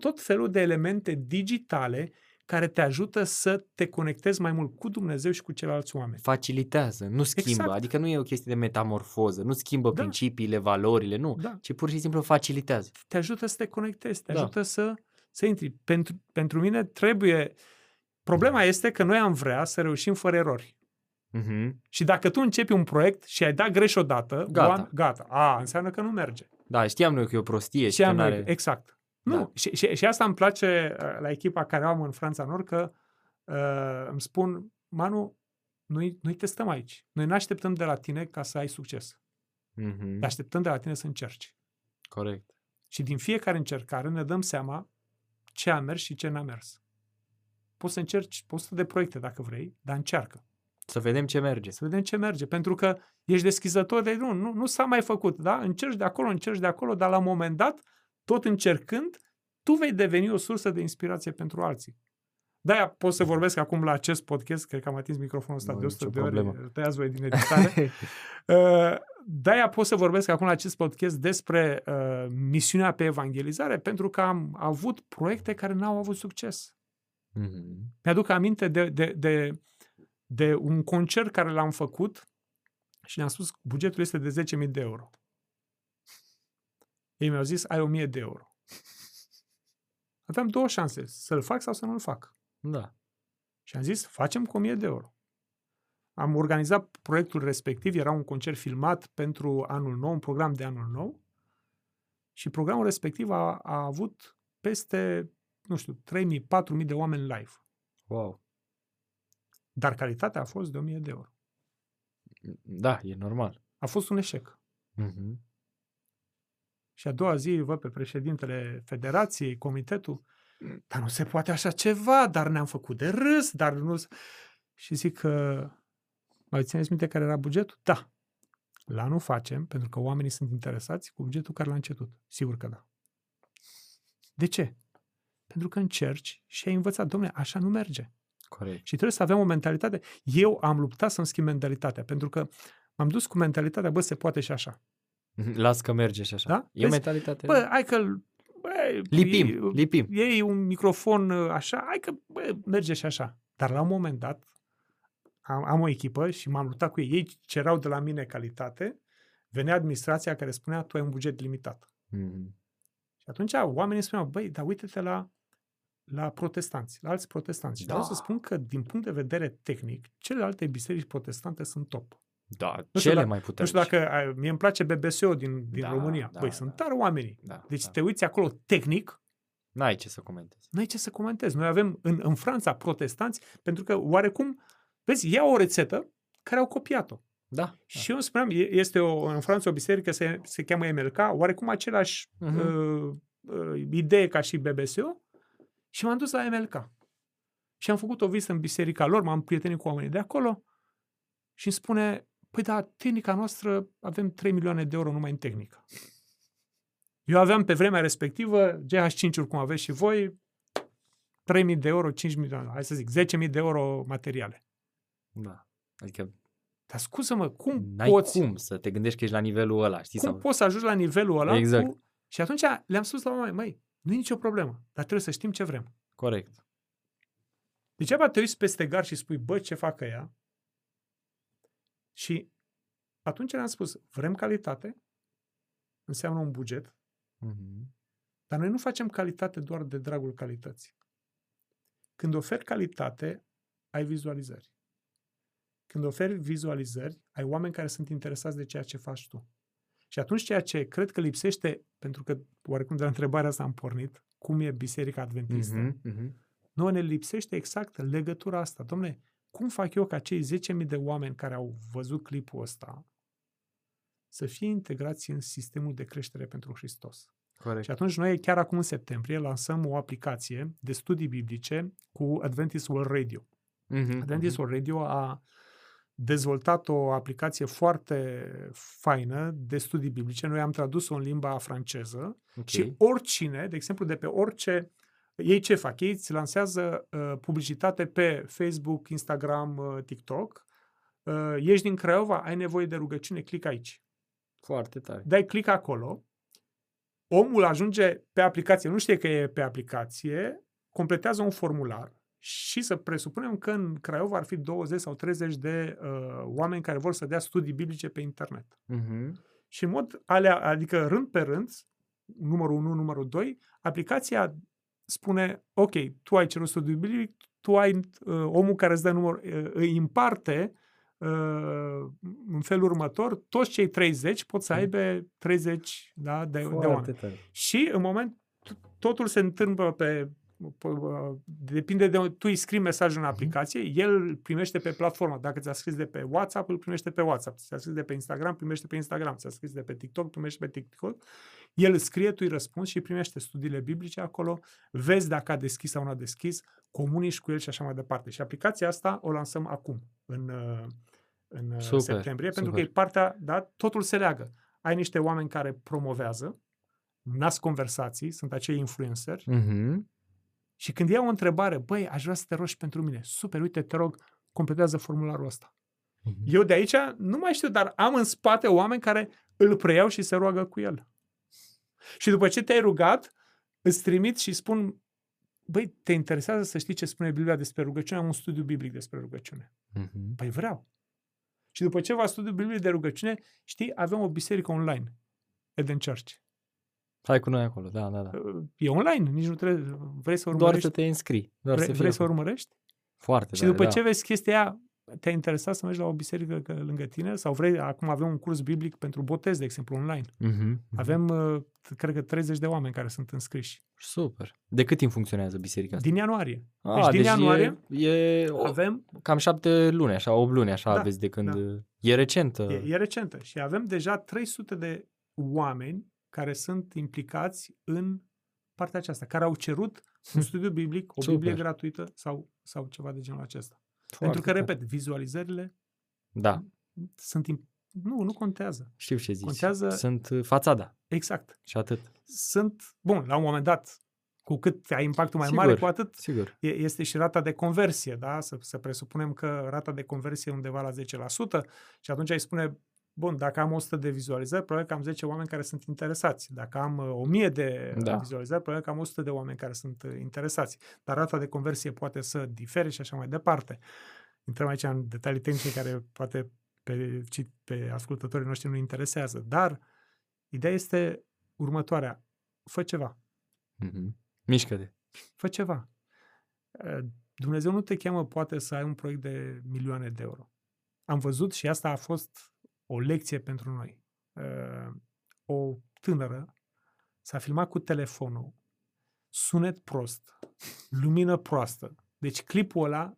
tot felul de elemente digitale care te ajută să te conectezi mai mult cu Dumnezeu și cu ceilalți oameni. Facilitează, nu schimbă. Exact. Adică nu e o chestie de metamorfoză, nu schimbă Da. principiile, valorile, nu. Da. Ci pur și simplu facilitează. Te ajută să te conectezi, te Da. ajută să, să intri. Pentru, pentru mine trebuie... Problema este că noi am vrea să reușim fără erori. Mhm. Și dacă tu începi un proiect și ai dat greș odată, Gata. oameni- gata. A, înseamnă că nu merge. Da, știam noi că e o prostie și Și că am n-are... exact. Nu, Da. și, și, și asta îmi place uh, la echipa care am în Franța Nord, că uh, îmi spun, Manu, noi, noi testăm aici. Noi nu așteptăm de la tine ca să ai succes. Mhm. Dar așteptăm de la tine să încerci. Corect. Și din fiecare încercare ne dăm seama ce a mers și ce n-a mers. Poți să încerci 100 de proiecte dacă vrei, dar încearcă. Să vedem ce merge. Să vedem ce merge. Pentru că ești deschizător de nu, nu, nu s-a mai făcut, da? Încerci de acolo, încerci de acolo, dar la un moment dat, tot încercând, tu vei deveni o sursă de inspirație pentru alții. De-aia pot să vorbesc acum la acest podcast, cred că am atins microfonul ăsta Nu, de 100 de nicio ore, problemă. tăiați voi din editare. Uh, De-aia pot să vorbesc acum la acest podcast despre uh, misiunea pe evangelizare, pentru că am avut proiecte care n-au avut succes. Mhm. Mi-aduc aminte de, de, de, de un concert care l-am făcut și le-am spus bugetul este de 10.000 de euro. Ei mi-au zis, ai 1.000 de euro. Aveam două șanse, să-l fac sau să nu-l fac. Da. Și am zis, facem cu 1000 de euro. Am organizat proiectul respectiv, era un concert filmat pentru anul nou, un program de anul nou. Și programul respectiv a, a avut peste, nu știu, 3.000-4.000 de oameni live. Wow. Dar calitatea a fost de 1000 de euro. Da, e normal. A fost un eșec. Mhm. Și a doua zi îl văd pe președintele federației, comitetul, dar nu se poate așa ceva, dar ne-am făcut de râs, dar nu... s- Și zic că, mai țineți minte care era bugetul? Da. La nu facem, pentru că oamenii sunt interesați cu bugetul care l-a început. Sigur că da. De ce? Pentru că încerci și ai învățat, domnule, așa nu merge. Corect. Și trebuie să avem o mentalitate. Eu am luptat să-mi schimb mentalitatea, pentru că m-am dus cu mentalitatea, bă, se poate și așa. Las că merge și așa. Da? E o Vezi? mentalitate. Bă, hai că bă, lipim, lipim. iei un microfon uh, așa, hai că bă, merge și așa. Dar la un moment dat am, am o echipă și m-am luptat cu ei. Ei cerau de la mine calitate, venea administrația care spunea tu ai un buget limitat. Mhm. Și atunci oamenii spuneau, băi, dar uite-te la, la protestanți, la alți protestanți. Și Da. vreau să spun că din punct de vedere tehnic, celelalte biserici protestante sunt top. Da, știu cele dacă- mai Nu puternice. știu dacă, a, mie îmi place BBSO din, din Da, România. da, Băi, da. sunt tare oamenii. Da, Deci da. te uiți acolo tehnic, N-ai ce să comentezi. nu ai ce să comentezi. Noi avem în, în Franța protestanți, pentru că oarecum, vezi, iau o rețetă care au copiat-o. Da. Și eu îmi spuneam, e- este o, în Franța o biserică, se, se cheamă MLK, oarecum același Mhm. uh, uh, idee ca și BBSO și m-am dus la MLK. Și am făcut o vizită în biserica lor, m-am prietenit cu oamenii de acolo și îmi spune, păi da, tehnica noastră, avem 3 milioane de euro numai în tehnică. Eu aveam pe vremea respectivă, GH5-uri cum aveți și voi, 3.000 de euro, 5 milioane, hai să zic, 10.000 de euro materiale. Da. Adică Dar scuză-mă, cum n-ai poți, cum să te gândești că ești la nivelul ăla, știi? cum Sau... poți să ajungi la nivelul ăla? Exact. Cu... Și atunci le-am spus la oameni, măi, nu e nicio problemă, dar trebuie să știm ce vrem. Corect. Degeaba te uiți peste gar și spui, bă, ce facă ea? Și atunci le-am spus, vrem calitate, înseamnă un buget, Mhm. dar noi nu facem calitate doar de dragul calității. Când oferi calitate, ai vizualizări. Când oferi vizualizări, ai oameni care sunt interesați de ceea ce faci tu. Și atunci ceea ce cred că lipsește, pentru că oarecum de la întrebarea asta am pornit, cum e Biserica Adventistă, Mhm, mhm. Nouă ne lipsește exact legătura asta. Domne, cum fac eu ca cei 10.000 de oameni care au văzut clipul ăsta să fie integrați în sistemul de creștere pentru Hristos? Corect. Și atunci noi chiar acum în septembrie lansăm o aplicație de studii biblice cu Adventist World Radio. Mhm, Adventist mhm. World Radio a dezvoltat o aplicație foarte faină de studii biblice. Noi am tradus-o în limba franceză Ok. și oricine, de exemplu, de pe orice... Ei ce fac? Ei îți lansează uh, publicitate pe Facebook, Instagram, uh, TikTok. Uh, ești din Craiova, ai nevoie de rugăciune, click aici. Foarte tare. Dai click acolo, omul ajunge pe aplicație, nu știe că e pe aplicație, completează un formular și să presupunem că în Craiova ar fi 20 sau 30 de uh, oameni care vor să dea studii biblice pe internet. Mhm. Și în mod alea, adică rând pe rând, numărul 1, numărul 2, aplicația spune, ok, tu ai cerut studiul biblic, tu ai uh, omul care îți dă număr, uh, îi împarte uh, în felul următor, toți cei 30 pot să Mm. aibă 30 da, de, de Foarte oameni. tare. Și în moment, totul se întâmplă pe depinde de tu îi scrii mesajul în aplicație, el îl primește pe platformă. Dacă ți-a scris de pe WhatsApp, îl primește pe WhatsApp. Ți-a scris de pe Instagram, primește pe Instagram. Ți-a scris de pe TikTok, primește pe TikTok. El îți scrie, tu îi răspunzi și primește studiile biblice acolo, vezi dacă a deschis sau nu a deschis, comunici cu el și așa mai departe. Și aplicația asta o lansăm acum, în, în super, septembrie, super. pentru că e partea, da, totul se leagă. Ai niște oameni care promovează, nasc conversații, sunt acei influenceri, uh-huh. și când iau o întrebare, băi, aș vrea să te rogi pentru mine, super, uite, te rog, completează formularul ăsta. Uh-huh. Eu de aici nu mai știu, dar am în spate oameni care îl preiau și se roagă cu el. Și după ce te-ai rugat, îți trimit și spun, băi, te interesează să știi ce spune Biblia despre rugăciune? Am un studiu biblic despre rugăciune. Uh-huh. Păi vreau. Și după ce va studiu biblic de rugăciune, știi, avem o biserică online, Eden Church. Hai cu noi acolo, da, da, da. E online, nici nu trebuie, vrei să urmărești. Doar să te înscrii. Doar vrei, să, vrei să urmărești? Foarte Și după da. ce vezi chestia aia, te-a interesat să mergi la o biserică lângă tine sau vrei, acum avem un curs biblic pentru botez, de exemplu, online. Uh-huh, uh-huh. Avem, cred că, 30 de oameni care sunt înscriși. Super. De cât timp funcționează biserica asta? Din ianuarie. Ah, deci din deci ianuarie e, e avem... Cam șapte luni, așa, 8 luni, așa Da, aveți de când... da. E recentă. E, e recentă și avem deja 300 de oameni care sunt implicați în partea aceasta, care au cerut un studiu biblic, o Super. Biblie gratuită sau, sau ceva de genul acesta. Foarte Pentru că, tare. repet, vizualizările Da, sunt... Imp- nu, nu contează. știu ce zici. Contează- Sunt uh, fațada Exact. și atât. Sunt, bun, la un moment dat, cu cât ai impactul mai Sigur. mare, cu atât Sigur. e- este și rata de conversie, da? Să, să presupunem că rata de conversie e undeva la 10% și atunci ai spune, bun, dacă am 100 de vizualizări, probabil că am 10 oameni care sunt interesați. Dacă am uh, 1000 de Da. da. vizualizări, probabil că am 100 de oameni care sunt uh, interesați. Dar rata de conversie poate să difere și așa mai departe. Intrăm aici în detalii tehnice care poate pe, ci- pe ascultătorii noștri nu interesează. Dar ideea este următoarea. Fă ceva. Mhm. Mișcă-te. Fă ceva. Uh, Dumnezeu nu te cheamă poate să ai un proiect de milioane de euro. Am văzut și asta a fost o lecție pentru noi. Uh, O tânără s-a filmat cu telefonul, sunet prost, lumină proastă. Deci clipul ăla,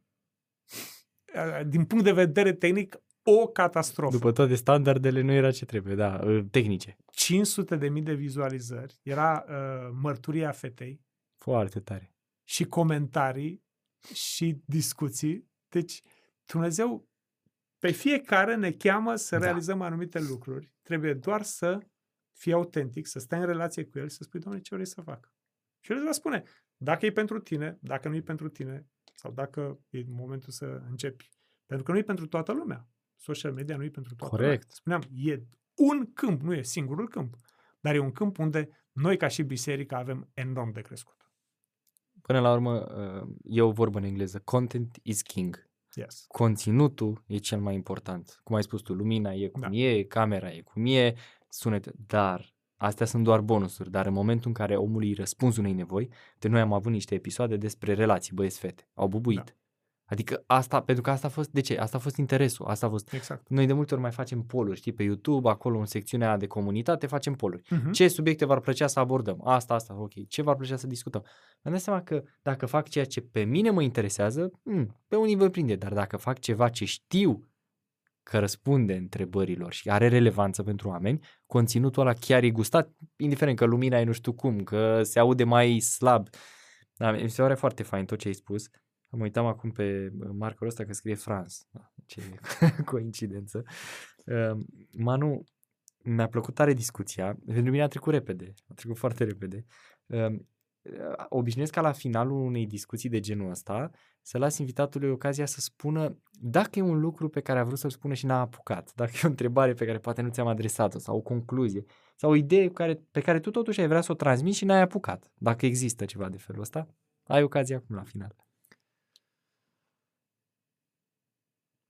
uh, din punct de vedere tehnic, o catastrofă. După toate standardele nu era ce trebuie, da, uh, tehnice. 500 de mii de vizualizări, era uh, mărturia fetei, Foarte tare. și comentarii și discuții. Deci Dumnezeu pe fiecare ne cheamă să Da. realizăm anumite lucruri. Trebuie doar să fii autentic, să stai în relație cu El și să spui, Doamne, ce vrei să fac? Și El îți va spune, dacă e pentru tine, dacă nu e pentru tine, sau dacă e momentul să începi. Pentru că nu e pentru toată lumea. Social media nu e pentru toată Corect. lumea. Spuneam, e un câmp, nu e singurul câmp, dar e un câmp unde noi ca și biserică avem enorm de crescut. Până la urmă, uh, e o vorbă în engleză. Content is king. Yes. Conținutul e cel mai important. Cum ai spus tu, lumina e cum Da. e, camera e cum e, sunet, dar astea sunt doar bonusuri, dar în momentul în care omul îi răspuns unei nevoi, de noi am avut niște episoade despre relații băieți-fete, au bubuit. Da. Adică asta, pentru că asta a fost, de ce? Asta a fost interesul, asta a fost Exact. Noi de multe ori mai facem poluri, știi, pe YouTube, acolo în secțiunea de comunitate facem poluri. Uh-huh. Ce subiecte v-ar plăcea să abordăm? Asta, asta, ok. Ce v-ar plăcea să discutăm? Îmi dau seama că dacă fac ceea ce pe mine mă interesează, hmm, pe unii voi prinde, dar dacă fac ceva ce știu că răspunde întrebărilor și are relevanță pentru oameni, conținutul ăla chiar e gustat, indiferent că lumina e nu știu cum, că se aude mai slab. Da, mi se pare foarte fain tot ce ai spus. Am uitat acum pe markerul ăsta că scrie France. Da, ce coincidență. Uh, Manu, mi-a plăcut tare discuția. Pentru mine a trecut repede. A trecut foarte repede. Uh, obișnuiesc ca la finalul unei discuții de genul ăsta să las invitatului ocazia să spună dacă e un lucru pe care a vrut să-l spună și n-a apucat, dacă e o întrebare pe care poate nu ți-am adresat-o sau o concluzie sau o idee pe care, pe care tu totuși ai vrea să o transmiți și n-ai apucat. Dacă există ceva de felul ăsta, ai ocazia acum la final.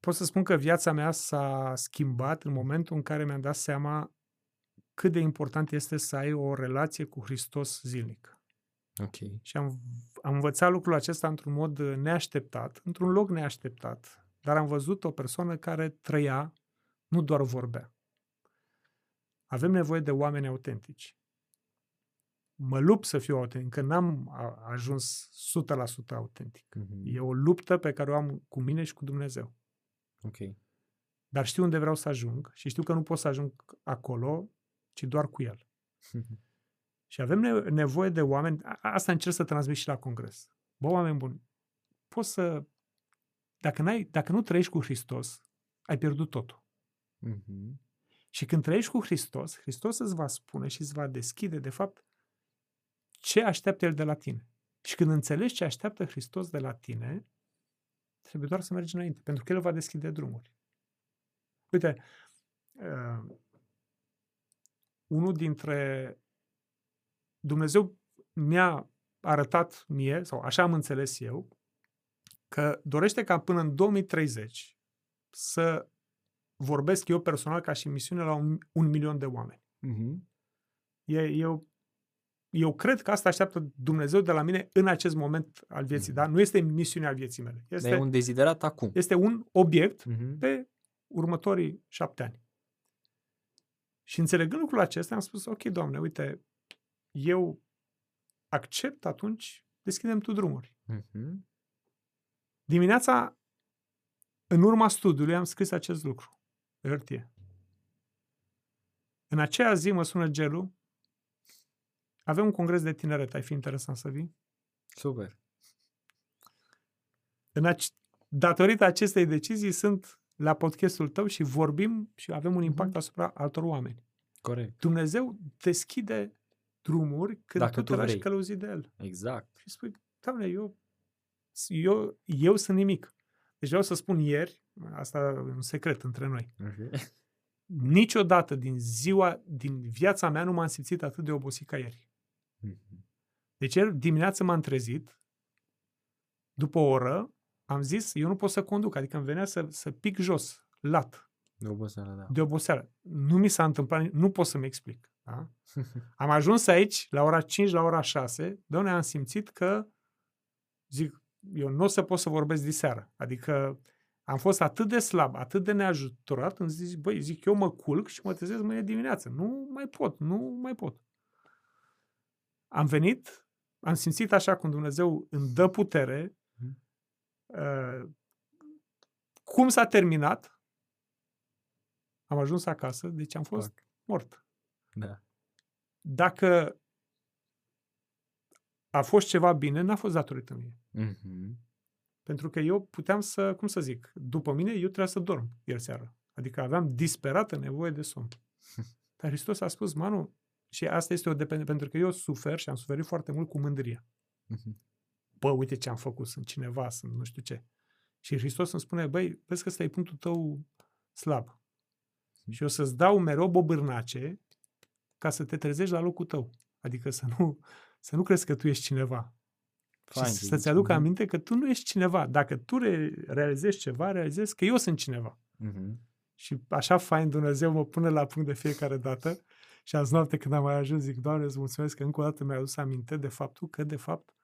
Pot să spun că viața mea s-a schimbat în momentul în care mi-am dat seama cât de important este să ai o relație cu Hristos zilnic. Ok. Și am, am învățat lucrul acesta într-un mod neașteptat, într-un loc neașteptat, dar am văzut o persoană care trăia, nu doar vorbea. Avem nevoie de oameni autentici. mă lupt să fiu autentic, că n-am a- ajuns 100% autentic. Mhm. E o luptă pe care o am cu mine și cu Dumnezeu. Ok. Dar știu unde vreau să ajung și știu că nu pot să ajung acolo, ci doar cu El. Și avem ne- nevoie de oameni, a- asta încerc să transmit și la congres. Bă, oameni buni, poți să, dacă, n-ai, dacă nu trăiești cu Hristos, ai pierdut totul. Mhm. Și când trăiești cu Hristos, Hristos îți va spune și îți va deschide, de fapt, ce așteaptă El de la tine. Și când înțelegi ce așteaptă Hristos de la tine, trebuie doar să mergi înainte, pentru că El va deschide drumuri. Uite, uh, unul dintre... Dumnezeu mi-a arătat mie, sau așa am înțeles eu, că dorește ca până în 2030 să vorbesc eu personal ca și misiune la un, un milion de oameni. Mhm. E, eu, eu cred că asta așteaptă Dumnezeu de la mine în acest moment al vieții, Mhm. dar nu este misiunea vieții mele. Dar Este, e un deziderat acum. este un obiect Mhm. pe următorii șapte ani. Și înțelegând lucrul acesta, am spus, ok, Doamne, uite, eu accept atunci, deschidem tu drumuri. Mhm. Dimineața, în urma studiului, am scris acest lucru pe hârtie. În aceea zi mă sună Gelu, avem un congres de tineret, ai fi interesant să vii? Super. În ac- datorită acestei decizii sunt la podcastul tău și vorbim și avem un impact Mhm. asupra altor oameni. Corect. Dumnezeu deschide drumuri când Dacă tu tu te lași vrei. călăuzit de El. Exact. Și spui, Doamne, eu, eu, eu sunt nimic. Deci vreau să spun ieri, asta e un secret între noi, Mhm. niciodată din ziua, din viața mea nu m-am simțit atât de obosit ca ieri. Mhm. Deci ieri dimineață m-am trezit, după o oră, am zis, eu nu pot să conduc, adică îmi venea să, să pic jos, lat, De oboseală, da. de oboseală. Nu mi s-a întâmplat, nu pot să-mi explic. Da? Am ajuns aici, la ora 5, la ora 6, doamne, am simțit că, zic, eu nu o să pot să vorbesc diseară. Adică am fost atât de slab, atât de neajutorat, îmi zic, băi, zic, eu mă culc și mă trezesc mâine dimineață. Nu mai pot, nu mai pot. Am venit, am simțit așa cum Dumnezeu îmi dă putere. Mhm. Uh, cum s-a terminat? Am ajuns acasă, deci am fost Fac. mort Da. dacă a fost ceva bine, n-a fost datorită mie. Mhm. Pentru că eu puteam să, cum să zic, după mine eu trebuia să dorm ieri seară. Adică aveam disperată nevoie de somn. Dar Hristos a spus, Manu, și asta este o dependență, pentru că eu sufer și am suferit foarte mult cu mândria. Mhm. Bă, uite ce am făcut, sunt cineva, sunt nu știu ce. Și Hristos îmi spune, băi, vezi că ăsta e punctul tău slab. Și eu să-ți dau mereu bobârnace ca să te trezești la locul tău. Adică să nu, să nu crezi că tu ești cineva. Fain și ce să-ți zici. aduc Mhm. aminte că tu nu ești cineva. Dacă tu re- realizezi ceva, realizezi că eu sunt cineva. Mhm. Și așa fain Dumnezeu mă pune la punct de fiecare dată. Și azi noapte când am mai ajuns, zic, Doamne, îți mulțumesc că încă o dată mi-ai adus aminte de faptul că, de fapt,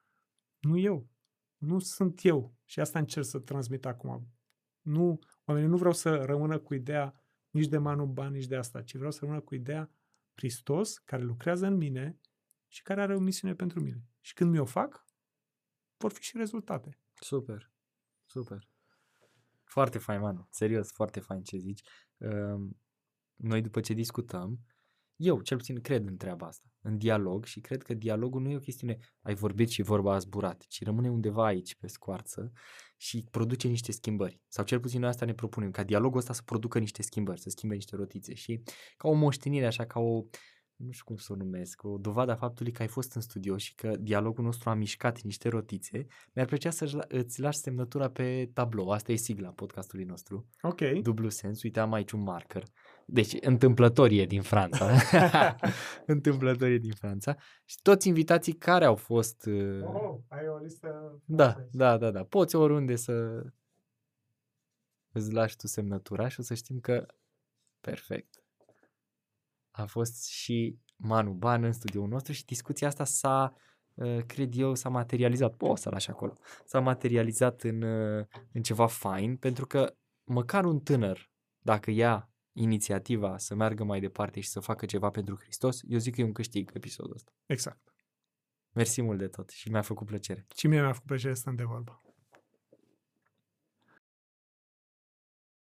nu eu. Nu sunt eu. Și asta încerc să transmit acum. Nu, oamenii nu vreau să rămână cu ideea nici de Manu Ban, nici de asta, ci vreau să rămână cu ideea Hristos, care lucrează în mine și care are o misiune pentru mine. Și când mi-o fac, vor fi și rezultate. Super. Super. Foarte fain, Manu. Serios, foarte fain ce zici. Um, Noi după ce discutăm, eu cel puțin cred în treaba asta, în dialog și cred că dialogul nu e o chestiune ai vorbit și vorba a zburat, ci rămâne undeva aici pe scoarță și produce niște schimbări. Sau cel puțin noi asta ne propunem, ca dialogul ăsta să producă niște schimbări, să schimbe niște rotițe și ca o moștenire, așa, ca o, nu știu cum să o numesc, o dovadă a faptului că ai fost în studio și că dialogul nostru a mișcat niște rotițe, mi-ar plăcea să îți lași semnătura pe tablou. Asta e sigla podcastului nostru. Ok. Dublu sens. Uite, am aici un marker. Deci, întâmplător e din Franța. întâmplător e din Franța. Și toți invitații care au fost... uh, Oh, ai o listă Da, da, da, da. Poți oriunde să îți lași tu semnătura și o să știm că perfect. A fost și Manu Ban în studioul nostru și discuția asta s-a, uh, cred eu, s-a materializat. Poți să lași acolo. S-a materializat în, uh, în ceva fain pentru că măcar un tânăr, dacă ia inițiativa să meargă mai departe și să facă ceva pentru Hristos, eu zic că e un câștig episodul ăsta. Exact. Mersi mult de tot și mi-a făcut plăcere. Și mie mi-a făcut plăcere să stăm de vorbă.